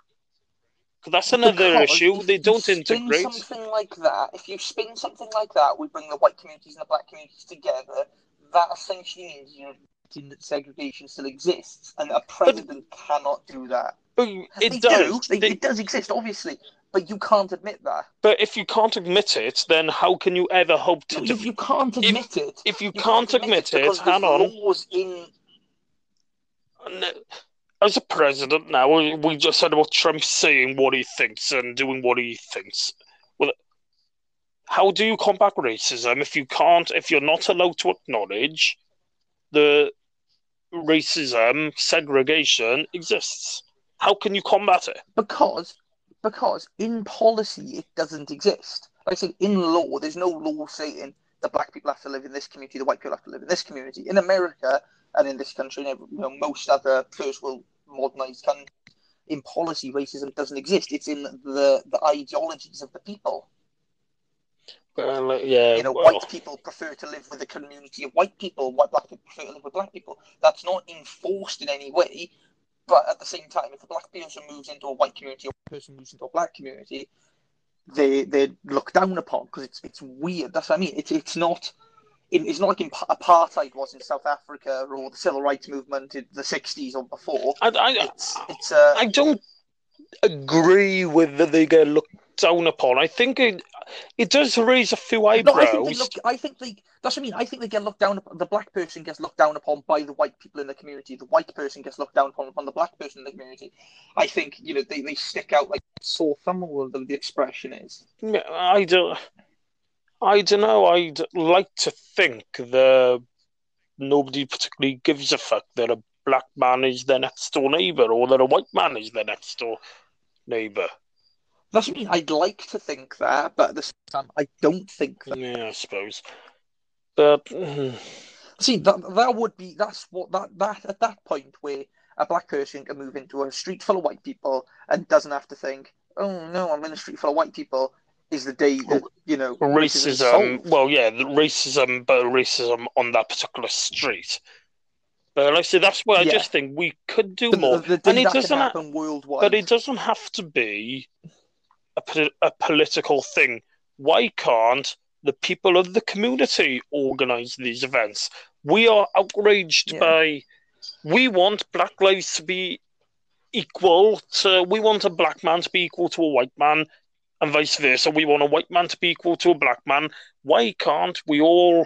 That's another Because issue. They don't integrate. Something like that. If you spin something like that, we bring the white communities and the black communities together. That essentially means you're admitting that segregation still exists, and a president cannot do that. But they it does. do. They, They- it does exist, obviously, but you can't admit that. but if you can't admit it, then how can you ever hope to? No, you, you can't if- admit it. if you, You can't admit it, because hang on. laws in. No, as a president now, we just said about Trump saying what he thinks and doing what he thinks. Well, how do you combat racism if you can't, if you're not allowed to acknowledge the racism, segregation exists? How can you combat it? Because, because in policy it doesn't exist. Like I say, in law, there's no law saying the black people have to live in this community, the white people have to live in this community. In America and in this country, you know, most other first world modernized countries, in policy, racism doesn't exist. It's in the, the ideologies of the people. Well, yeah, You know, well, white people prefer to live with a community of white people. White black people prefer to live with black people. That's not enforced in any way. But at the same time, if a black person moves into a white community or a person moves into a black community, they they look down upon because it's it's weird. That's what I mean. It's it's not. it- It's not like in apartheid was in South Africa or the civil rights movement in the '60s or before. I, I, It's it's uh, I don't agree with that they get looked down upon. I think it it does raise a few No, I think they eyebrows. look. I think they. That's what I mean. I think they get looked down. upon. The black person gets looked down upon by the white people in the community. The white person gets looked down upon upon the black person in the community. I think you know they, they stick out like sore thumb, or whatever the expression is. Yeah, I don't. I don't know. I'd like to think that nobody particularly gives a fuck that a black man is their next door neighbor or that a white man is their next door neighbor. That's mean. I'd like to think that, but at the same time, I don't think that. Yeah, I suppose. But See, that that would be that's what that that at that point where a black person can move into a street full of white people and doesn't have to think, oh no, I'm in a street full of white people. Is the day that you know oh, racism. Well, yeah, the racism, but racism on that particular street. But like I said, that's why I just think we could do But more. the, the and it doesn't. Ha- happen worldwide. but it doesn't have to be a, a political thing. Why can't the people of the community organize these events? We are outraged Yeah. by. We want black lives to be equal to. We want a black man to be equal to a white man, and vice versa. We want a white man to be equal to a black man. Why can't we all,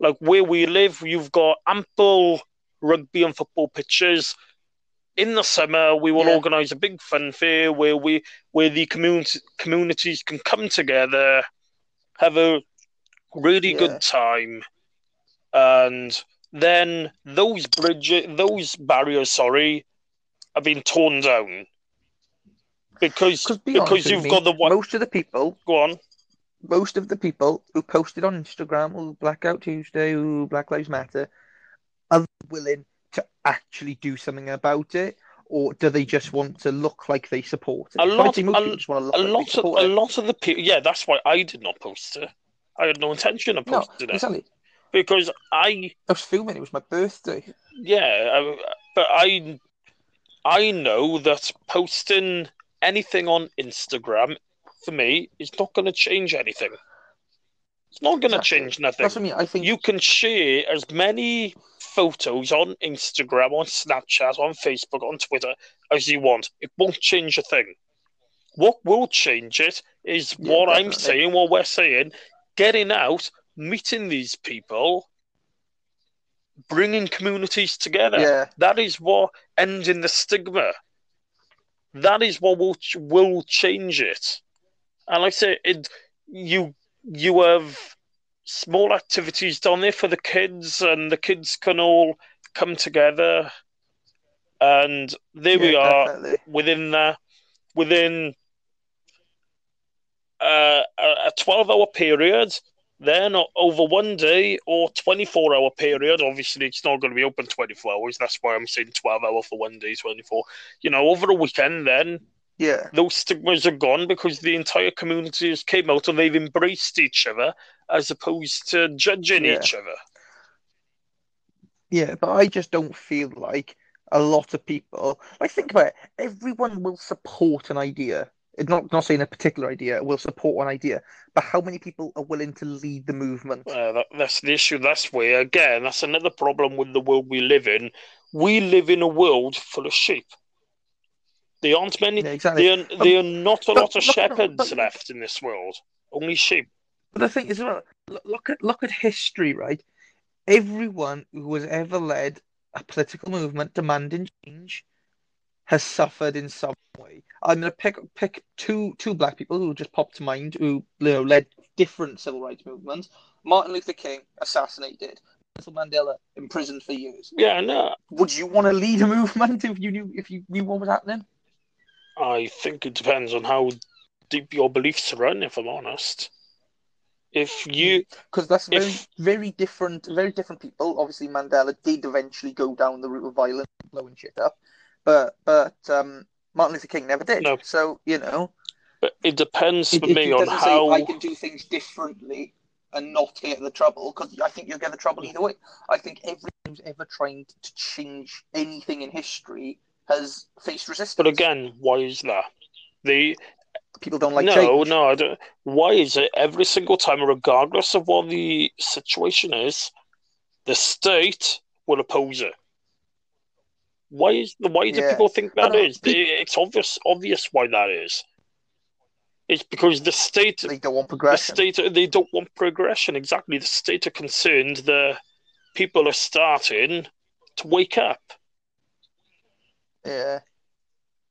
like where we live, you've got ample rugby and football pitches. In the summer, we will Yeah. organise a big fun fair where we where the community communities can come together, have a really Yeah. good time, and then those bridges, those barriers, sorry, have been torn down because Because be because you've me, got the one. most of the people, Go on. most of the people who posted on Instagram, "Oh, Blackout Tuesday, oh, Black Lives Matter," are willing to actually do something about it, or do they just want to look like they support it? A lot- a- people just want to A like lot of a lot of the people. Yeah, that's why I did not post it. I had no intention of No, posting it exactly. because I I was filming. It was my birthday. yeah, I, but I I know that posting anything on Instagram for me is not going to change anything. It's not going to Exactly. change nothing. That's what I mean. I think You can share as many photos on Instagram, on Snapchat, on Facebook, on Twitter as you want. It won't change a thing. What will change it is Yeah, what I'm saying, what we're saying, getting out, meeting these people, bringing communities together. yeah, That is what ending the stigma. That is what will will change it. And like I say, it you you have small activities down there for the kids, and the kids can all come together. And there we are definitely. within the within uh, a twelve hour period. Then over one day or twenty four hour period. Obviously, it's not going to be open twenty four hours. That's why I'm saying twelve hour for one day, twenty four. You know, over a weekend, then Yeah, those stigmas are gone because the entire community has came out and they've embraced each other as opposed to judging Yeah. each other. yeah, but I just don't feel like a lot of people. Like, think about it. Everyone will support an idea. It's not not saying a particular idea. Will support one idea, but how many people are willing to lead the movement? Uh, that, that's the issue. That's where, again, that's another problem with the world we live in. We live in a world full of sheep. There aren't many. Yeah, exactly. There, are, um, there are not a but lot of look shepherds but- left in this world. Only sheep. But the thing is, look, look at look at history, right? Everyone who has ever led a political movement demanding change has suffered in some way. I'm gonna pick pick two two black people who just popped to mind who you know led different civil rights movements. Martin Luther King assassinated. Nelson Mandela imprisoned for years. Yeah, no, Would you want to lead a movement if you knew if you knew what was happening? I think it depends on how deep your beliefs run, if I'm honest. If you, Because that's very If- very different very different people. Obviously Mandela did eventually go down the route of violence, blowing shit up, but but um, Martin Luther King never did. No. So you know. but it depends for it- me it on how. I can do things differently and not get the trouble because I think you'll get the trouble either way. I think everyone who's ever trying to change anything in history has faced resistance. But again, why is that? The people don't like no, change. no, I don't. Why is it every single time, regardless of what the situation is, the state will oppose it? Why is the why do Yeah. people think that is? It's obvious obvious why that is. It's because the state They don't want progression. the state they don't want progression exactly. The state are concerned that people are starting to wake up. Yeah,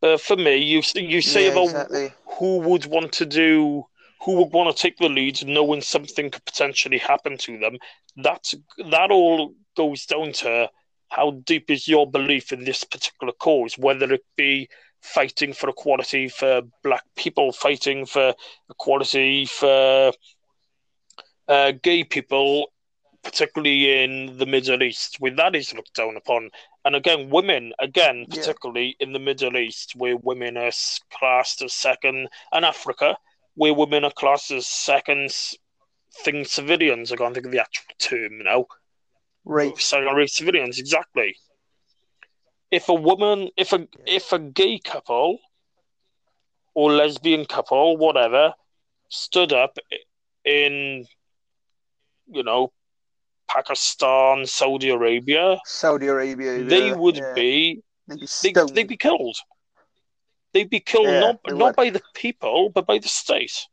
Uh, for me, you you say yeah, about exactly. who would want to do who would want to take the lead knowing something could potentially happen to them. That that all goes down to how deep is your belief in this particular cause whether it be fighting for equality for black people fighting for equality for uh, gay people particularly in the middle east. Where that is looked down upon and again women again Yeah. particularly in the middle east where women are classed as second and africa where women are classed as second thing civilians i can't think of the actual term now Rape. second rate civilians exactly if a woman if a if a gay couple or lesbian couple whatever stood up in you know pakistan saudi arabia Saudi Arabia. they yeah, would yeah. be They'd be stoned. they'd be killed. They'd be killed Yeah, not not would. by the people, but by the state.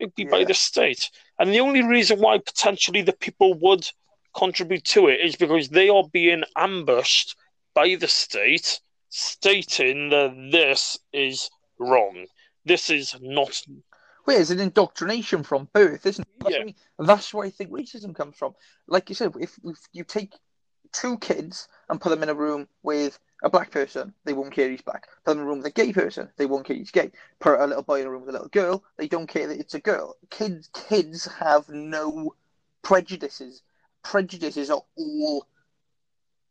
It'd be by the state. And the only reason why potentially the people would contribute to it is because they are being ambushed by the state, stating that this is wrong. This is not Wait, it's an indoctrination from birth, isn't it? That's, Yeah. mean. That's where I think racism comes from. Like you said, if, if you take two kids and put them in a room with a black person, they won't care he's black. Put them in a room with a gay person, they won't care he's gay. Put a little boy in a room with a little girl, they don't care that it's a girl. Kids, kids have no prejudices. Prejudices are all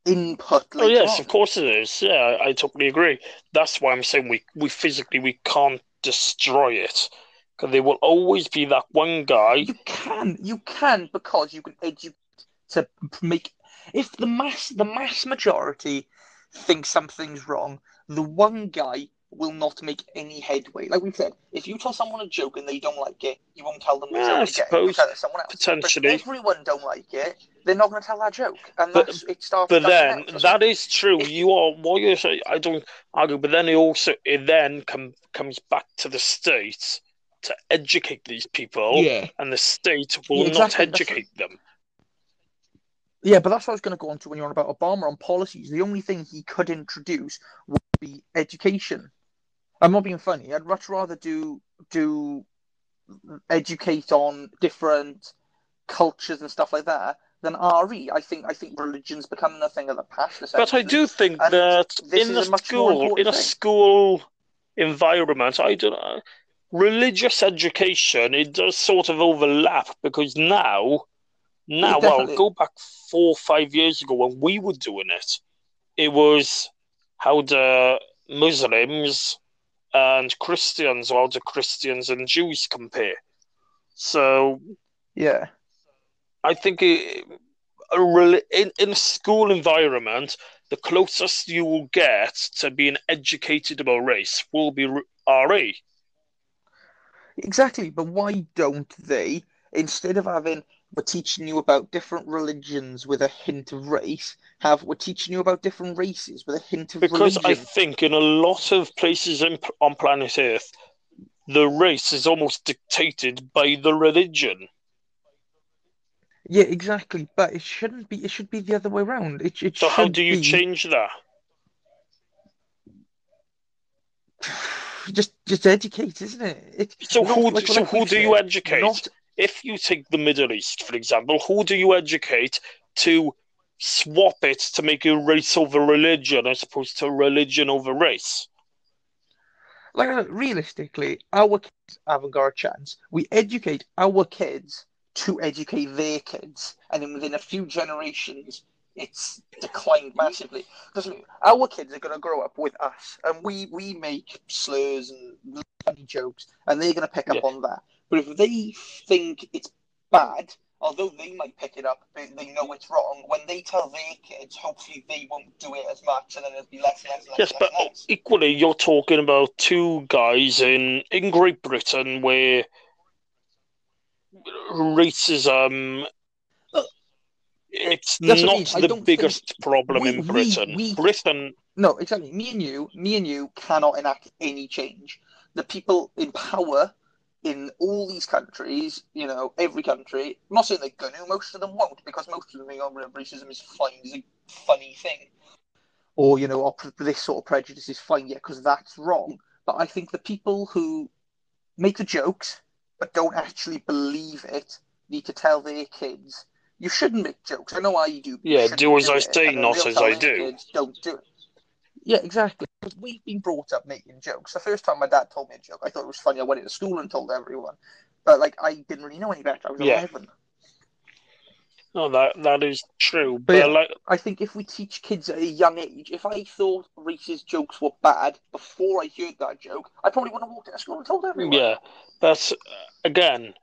input. Oh yes, on. of course it is. Yeah, I, I totally agree. That's why I'm saying we, we physically we can't destroy it. Because there will always be that one guy You can, you can, because you can educate to make. If the mass, the mass majority thinks something's wrong, the one guy will not make any headway. Like we said, if you tell someone a joke and they don't like it, you won't tell them Yeah, I suppose, it someone else. But potentially. if everyone don't like it, they're not going to tell that joke, and But- that's it starts. But then out. That's true. if- You are what you're saying. I don't argue. But then it also it then come, comes back to the state to educate these people, yeah, and the state will Yeah, not exactly, that's educate them. yeah, but that's what I was going to go on to when you're on about Obama on policies. The only thing he could introduce would be education. I'm not being funny. I'd much rather do do educate on different cultures and stuff like that than RE. I think I think religion's becoming a thing of the past. But I do think And that in is the a school, in a school environment, I don't know. Religious education, it does sort of overlap because now, now, well, go back four or five years ago when we were doing it, it was how the Muslims and Christians, or how the Christians and Jews compare. So Yeah, I think it, a rel- in in a school environment, the closest you will get to being educated about race will be RE. Exactly. But why don't they, instead of having we're teaching you about different religions with a hint of race, have we're teaching you about different races with a hint of Because I think in a lot of places in, on planet Earth, the race is almost dictated by the religion. Yeah, exactly. But it shouldn't be. It should be the other way around. It, it So how do you be- change that? just just educate, isn't it? it so who, like- so who do you educate? Not If you take the Middle East, for example, who do you educate to swap it to make it race over religion as opposed to religion over race? like realistically, our kids haven't got a chance. We educate our kids to educate their kids, and then within a few generations, it's declined massively. Because our kids are going to grow up with us, and we we make slurs and funny jokes, and they're going to pick up Yeah. on that. But if they think it's bad, although they might pick it up, they, they know it's wrong. When they tell their kids, hopefully they won't do it as much, and then it'll be less, less, less, Yes, less, but less. equally, you're talking about two guys in in Great Britain where racism um, Look, it's that's I not mean. The biggest problem we- in Britain. we- Britain, No, exactly. Me and you, me and you cannot enact any change. The people in power in all these countries, you know, every country, I'm not saying they're going to, most of them won't, because most of them think, oh, racism is fine, is a funny thing. Or, you know, this sort of prejudice is fine, yeah, because that's wrong. But I think the people who make the jokes but don't actually believe it need to tell their kids, you shouldn't make jokes. I know why you do. you Yeah, shouldn't do as I it." say, not as I do. Don't do it. Yeah, exactly. Because we've been brought up making jokes. The first time my dad told me a joke, I thought it was funny. I went into school and told everyone. But, like, I didn't really know any better. I was Yeah. 11. no, that that is true. But But, yeah. like, I think if we teach kids at a young age, if I thought racist jokes were bad before I heard that joke, I probably wouldn't have walked into school and told everyone. yeah, that's again,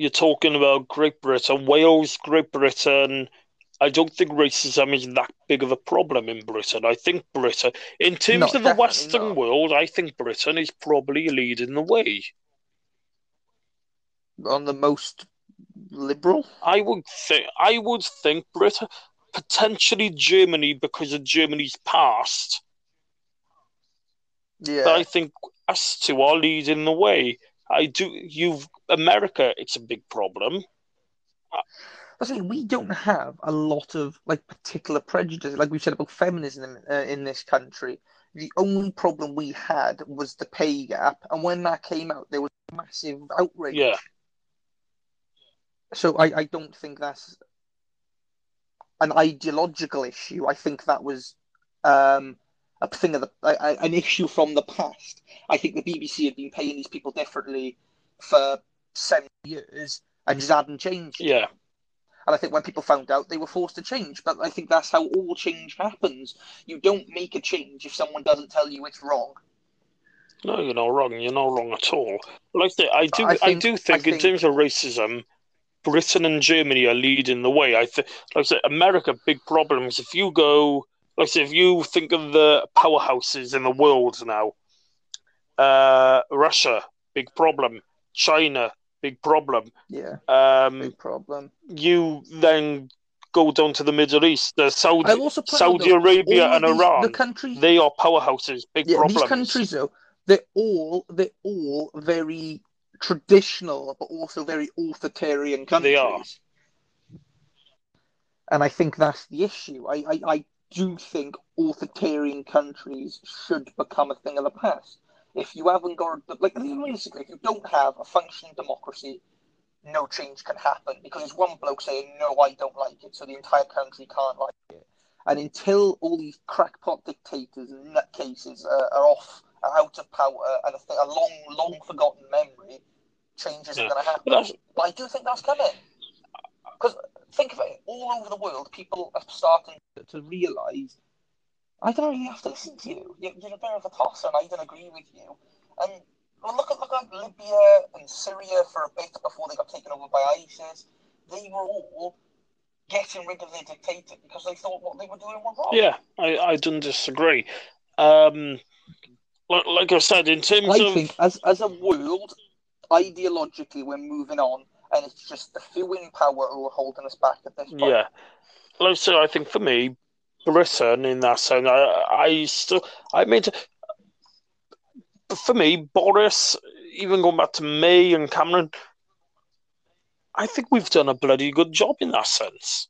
you're talking about Great Britain, Wales, Great Britain. I don't think racism is that big of a problem in Britain. I think Britain, in terms No, of the Western not. world, I think Britain is probably leading the way. On the most liberal? I would think I would think Britain, potentially Germany because of Germany's past. Yeah. But I think us two are leading the way. I do. You've America. It's a big problem. I say we don't have a lot of like particular prejudice, like we said about feminism uh, in this country. The only problem we had was the pay gap, and when that came out, there was massive outrage. Yeah. So I, I don't think that's an ideological issue. I think that was um, a thing of the a, an issue from the past. I think the BBC had been paying these people differently for seven years and just hadn't changed. Yeah. And I think when people found out, they were forced to change. But I think that's how all change happens. You don't make a change if someone doesn't tell you it's wrong. No, you're not wrong. You're not wrong at all. Like I I do. I I, think- do think, I in terms of racism, Britain and Germany are leading the way. I think, like I say, America, big problems. If you go, like I say, if you think of the powerhouses in the world now, uh, Russia, big problem. China, big problem. Yeah, Um, big problem. you then go down to the Middle East, the Saudi, I'll also point out, Saudi Arabia and these- Iran. The countries, They are powerhouses, big yeah, problems. these countries though, they're all they're all very traditional, but also very authoritarian countries. They are. And I think that's the issue. I, I, I do you think authoritarian countries should become a thing of the past. If you haven't got like realistically, if you don't have a functioning democracy, no change can happen because there's one bloke saying no, I don't like it, so the entire country can't like it. And until all these crackpot dictators and nutcases uh, are off, are out of power, and a, th- a long, long forgotten memory, change isn't Yeah. going to happen. But But I do think that's coming. Because think of it, all over the world, people are starting to realise I don't really have to listen to you. You're, you're a bit of a tosser, and I don't agree with you. And well, look at look at Libya and Syria for a bit before they got taken over by ISIS. They were all getting rid of their dictator because they thought what they were doing was wrong. Yeah, I, I don't disagree. Um, like, like I said, in terms I of think as as a world, ideologically, we're moving on, and it's just the few in power who are holding us back at this point. yeah, like I said, I think for me, Britain in that sense, I, I still, I mean, for me, Boris, even going back to May and Cameron, I think we've done a bloody good job in that sense.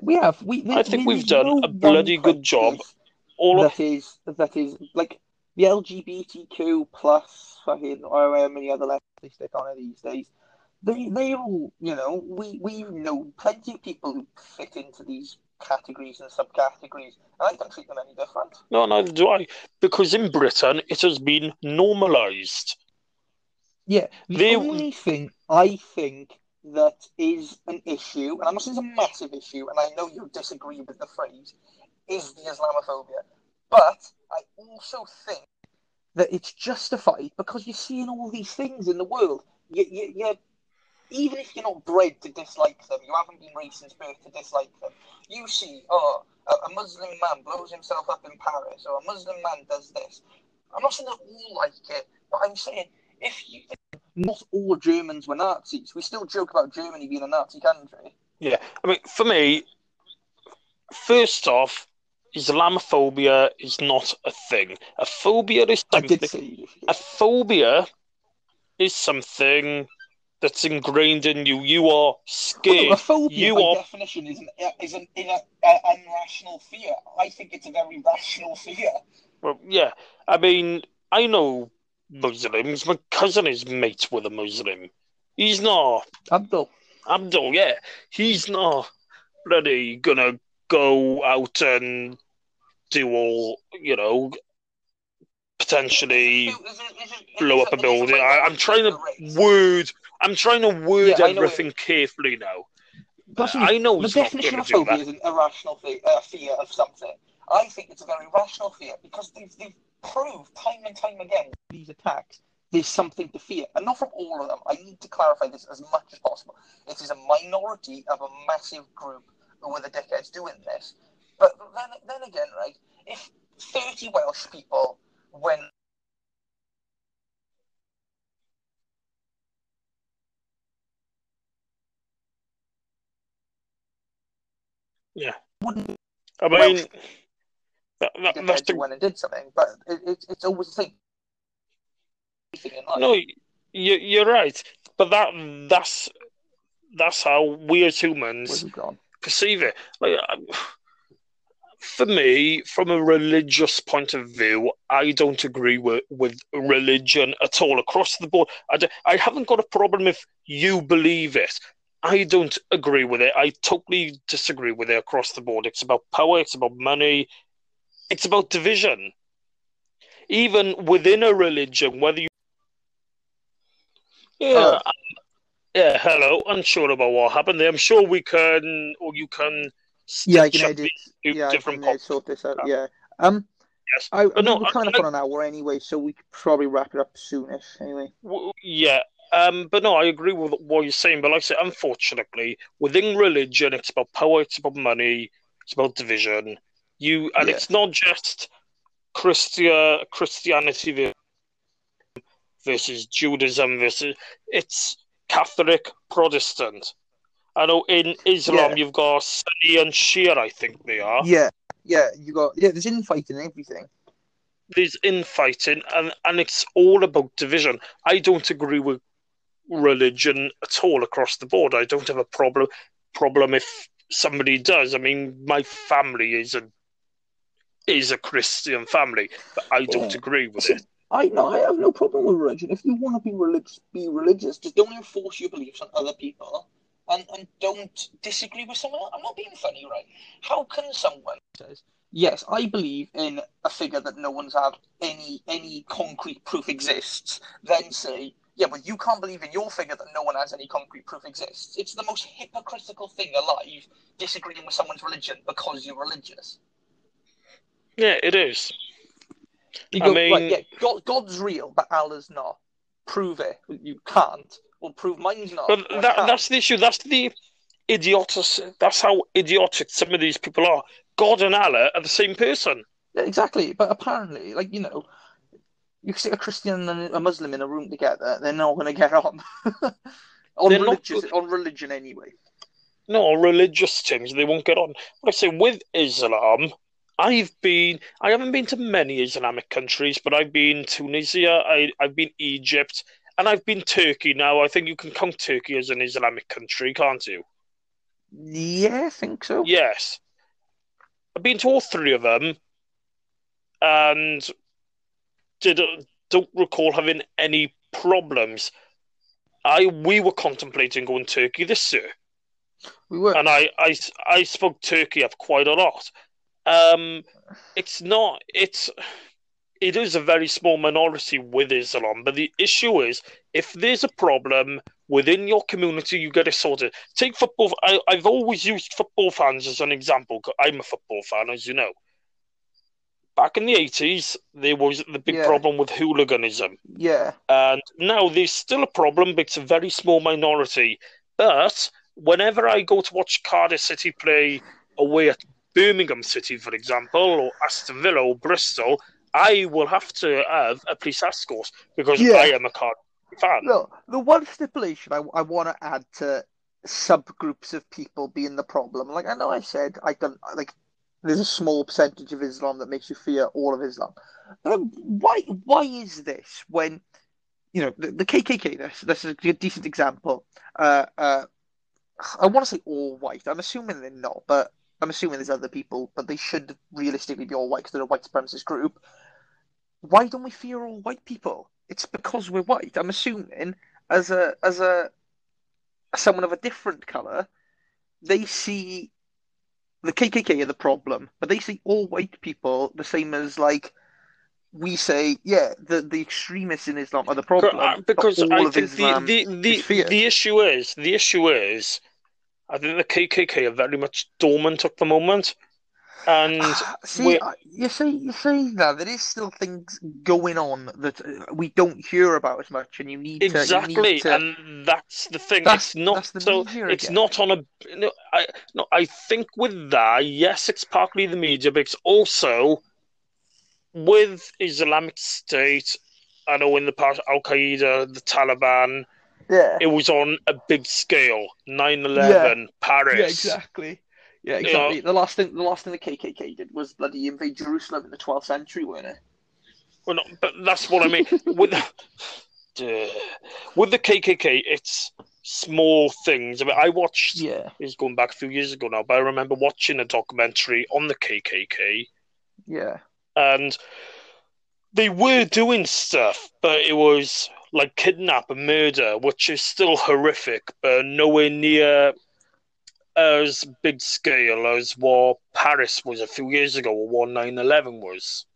We have. We. I think there we've done no a bloody good job. country All of that is that is like the LGBTQ plus fucking or however many other letters they stick on it these days. They they all you know we we know plenty of people who fit into these categories and subcategories, and I don't treat them any different. No, neither do I. Because in Britain, it has been normalised. Yeah, the They- only thing I think that is an issue, and I'm not saying it's a massive issue, and I know you disagree with the phrase, is the Islamophobia. But I also think that it's justified because you're seeing all these things in the world. You, you, you, even if you're not bred to dislike them, you haven't been raised since birth to dislike them. You see, oh, a, a Muslim man blows himself up in Paris, or a Muslim man does this. I'm not saying that all like it, but I'm saying if you not all Germans were Nazis. We still joke about Germany being a Nazi country. Yeah, I mean, for me, first off, Islamophobia is not a thing. A phobia is something. A phobia is something that's ingrained in you. You are Well, scared. a phobia, You by are- definition, is an uh, is an, is a, a unrational fear. I think it's a very rational fear. Well, yeah, I mean, I know Muslims. My cousin is mates with a Muslim. He's not Abdul. Abdul. Yeah, he's not bloody gonna go out and do all you know, potentially blow up a it- is it building. I, I'm trying to word. I'm trying to word Yeah, everything carefully now. Plus, I know the definition of phobia is an irrational fear, uh, fear of something. I think it's a very rational fear because they've, they've proved time and time again these attacks there's something to fear, and not from all of them. I need to clarify this as much as possible. It is a minority of a massive group who are the dickheads doing this. But then, then again, right? If 30 Welsh people went Yeah. wouldn't I mean, that, that, that's the went and did something, but it, it, it's always the same thing in life. no. You, you're right, but that that's that's how we as humans perceive it. Like, for me, from a religious point of view, I don't agree with, with religion at all across the board. I, I haven't got a problem if you believe it. I don't agree with it. I totally disagree with it across the board. It's about power, it's about money, it's about division. Even within a religion, whether you. Yeah, Oh. yeah, hello. Unsure about what happened there. I'm sure we can, or you can. Yeah, I can edit. Yeah, I different can uh, sort this out. Yeah. Um, Yes. I, I mean, no, we're I- kind of I- on an hour anyway, so we could probably wrap it up soonish. Anyway. Yeah, um, but no, I agree with what you're saying. But like I said, unfortunately, within religion, it's about power, it's about money, it's about division. You and Yeah. it's not just Christia Christianity versus Judaism versus it's Catholic Protestant. I know in Islam Yeah. you've got Sunni and Shia, I think they are. Yeah, yeah. You got yeah. There's infighting and everything. there's infighting and, and it's all about division. I don't agree with religion at all across the board. I don't have a problem problem if somebody does. I mean, my family is a is a Christian family, but I don't Yeah. agree with it. I no, I have no problem with religion. If you want to be religious, be religious. Just don't enforce your beliefs on other people, and and don't disagree with someone. else. I'm not being funny, right? How can someone says yes, I believe in a figure that no one's had any any concrete proof exists, then say. Yeah, but you can't believe in your figure that no one has any concrete proof exists. It's the most hypocritical thing alive, disagreeing with someone's religion because you're religious. Yeah, it is. You I mean- right, yeah, God, God's real, but Allah's not. Prove it. You can't. Well, prove mine's not. But that, that's the issue. That's the idiotic. That's how idiotic some of these people are. God and Allah are the same person. Yeah, exactly. But apparently, like, you know, you stick a Christian and a Muslim in a room together, they're not going to get on. on, They're not religious, good. on religion, anyway. No, on religious terms, they won't get on. But I say with Islam, I've been. I haven't been to many Islamic countries, but I've been Tunisia. I, I've been Egypt, and I've been Turkey. Now I think you can count Turkey as an Islamic country, can't you? Yeah, I think so. Yes. I've been to all three of them, and did don't recall having any problems. I we were contemplating going Turkey this year. We were, and I I, I spoke Turkey up quite a lot. Um, it's not it's it is a very small minority with Islam, but the issue is if there's a problem within your community, you get it sorted. Take football. I, I've always used football fans as an example. I'm a football fan, as you know. Back in the 80s, there was the big Yeah. problem with hooliganism. yeah, And now there's still a problem, but it's a very small minority. But whenever I go to watch Cardiff City play away at Birmingham City, for example, or Aston Villa or Bristol, I will have to have a police escort because Yeah. I am a Cardiff fan. No, the one stipulation I, I want to add to subgroups of people being the problem, like I know I said I don't like. There's a small percentage of Islam that makes you fear all of Islam. Why? Why is this when you know the, the KKK? This this is a decent example. Uh, uh, I want to say all white. I'm assuming they're not, but I'm assuming there's other people. But they should realistically be all white because they're a white supremacist group. Why don't we fear all white people? It's because we're white. I'm assuming as a as a someone of a different color, they see the KKK are the problem, but they see all white people the same as like we say, yeah, the the extremists in Islam are the problem. Uh, because I think the, the, the, the issue is the issue is I think the KKK are very much dormant at the moment, and See, we- you see, you say that there is still things going on that uh, we don't hear about as much, and you need to you exactly, need to- and that's the thing. That's- it's not so. It's again. not on a. No, I no. I think with that, yes, it's partly the media, but it's also with Islamic State. I know in the past, Al Qaeda, the Taliban, yeah. it was on a big scale. 9-11, Paris. Yeah, exactly. Yeah, exactly. The last thing the last thing the KKK did was bloody invade Jerusalem in the 12th century, weren't it? Well, no, but that's what I mean. with the, with the KKK, it's small things. I mean, I watched. Yeah. It's going back a few years ago now, but I remember watching a documentary on the KKK, Yeah. and they were doing stuff, but it was like kidnap and murder, which is still horrific, but nowhere near as big scale as what Paris was a few years ago, or what 9/11 was.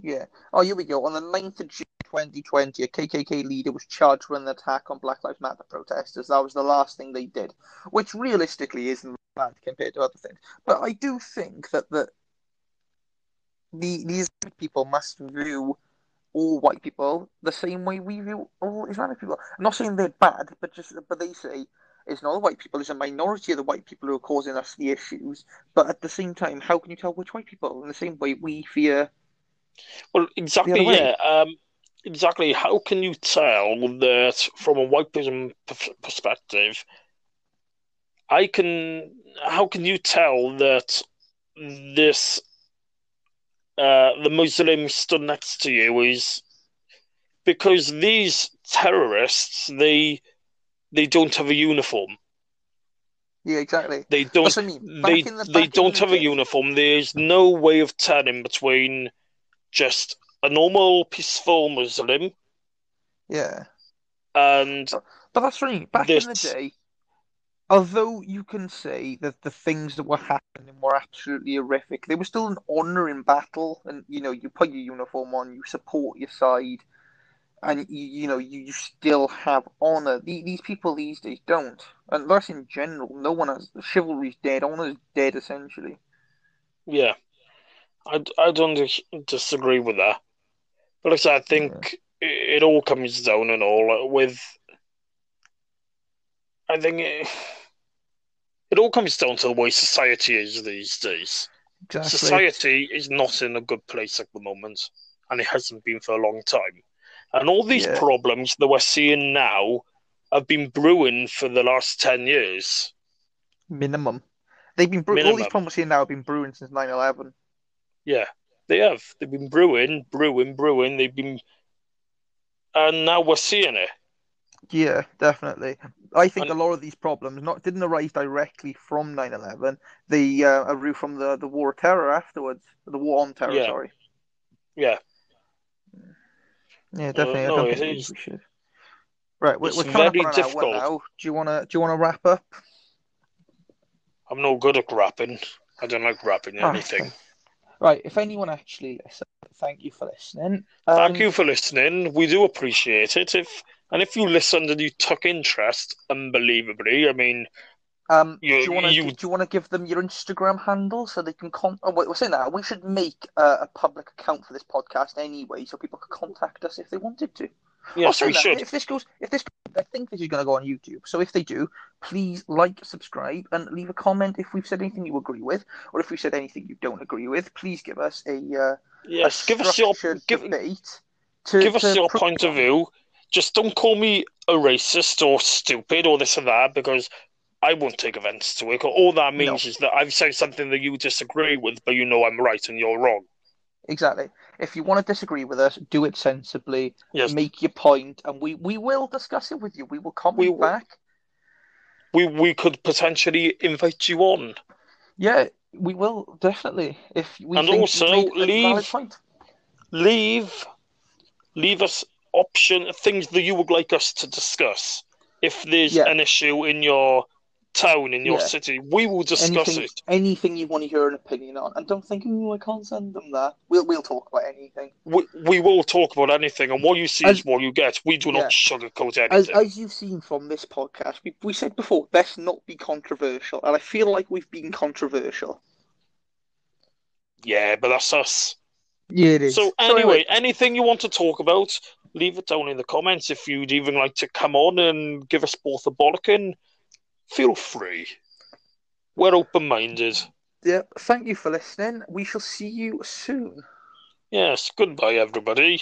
Yeah. Oh, here we go. On the 9th of June 2020, a KKK leader was charged with an attack on Black Lives Matter protesters. That was the last thing they did, which realistically isn't bad compared to other things. But I do think that the, the these people must view all white people the same way we view all Islamic people. I'm not saying they're bad, but just but they say it's not the white people, it's a minority of the white people who are causing us the issues. But at the same time, how can you tell which white people? In the same way we fear Well, exactly, The other way. yeah. Um, exactly. How can you tell that from a white person perspective? I can. How can you tell that this uh, the Muslim stood next to you is because these terrorists they they don't have a uniform. Yeah, exactly. They don't. I mean. They the- they don't have a uniform. There's no way of telling between just a normal peaceful Muslim Yeah, and but that's right. Back in the day, although you can say that the things that were happening were absolutely horrific, there was still an honor in battle, and you know, you put your uniform on, you support your side, and you you know, you, you still have honor. The- These people these days don't, and that's in general. No one has chivalry's dead. Honor's dead essentially. yeah, I, I don't dis- disagree with that. But like I said, I think it, it all comes down and all with. I think it, it all comes down to the way society is these days. Exactly. Society is not in a good place at the moment, and it hasn't been for a long time. And all these Yeah. problems that we're seeing now have been brewing for the last 10 years. Minimum. They've been bre- all these Minimum. problems here now have been brewing since 9-11. Yeah, they have. They've been brewing, brewing, brewing. They've been. And now we're seeing it. Yeah, definitely. I think And- a lot of these problems not didn't arise directly from 9/11. They uh, arose from the, the war of terror afterwards, the war on terror. Yeah. Sorry. Yeah. Yeah, definitely. no, I don't it think we- is. we should. Right, we're, It's we're coming up on an hour difficult. now. Do you wanna do you wanna wrap up? I'm no good at rapping. I don't like rapping Ah, anything. Right, if anyone actually listened, thank you for listening. Thank Um, you for listening. We do appreciate it. If and if you listened and you took interest, unbelievably, I mean, Um, You- do you want to you- do you want to give them your Instagram handle so they can con? Oh, wait, we're saying that we should make uh, a public account for this podcast anyway, so people could contact us if they wanted to. yes, we that, should. If this goes, if this, I think this is going to go on YouTube. So if they do, please like, subscribe, and leave a comment if we've said anything you agree with, or if we said anything you don't agree with. Please give us a, uh, Yes, a give us your give, debate. To, give us to your pro- point of view. Just don't call me a racist or stupid or this or that because I won't take offence to it. All that means is that I've said something that you disagree with, but you know I'm right and you're wrong. Exactly. If you want to disagree with us, do it sensibly. Yes, Make your point, and we, we will discuss it with you. We will comment We will. back. we we could potentially invite you on. Yeah, we will definitely. If we And think also you made a valid leave-. Leave leave us option things that you would like us to discuss. If there's Yeah. an issue in your town, in your Yeah. city, we will discuss anything, it. anything you want to hear an opinion on, and don't think, oh, I can't send them that. We'll we'll talk about anything. We, we will talk about anything, and what you see As- is what you get. We do not Yeah. sugarcoat As anything. as you've seen from this podcast, we we said before, let's not be controversial, and I feel like we've been controversial. Yeah, but that's us. Yeah, it So anyway, anything you want to talk about, leave it down in the comments. If you'd even like to come on and give us both a bollocking, feel free. We're open minded. yeah. Thank you for listening. We shall see you soon. Yes, goodbye everybody.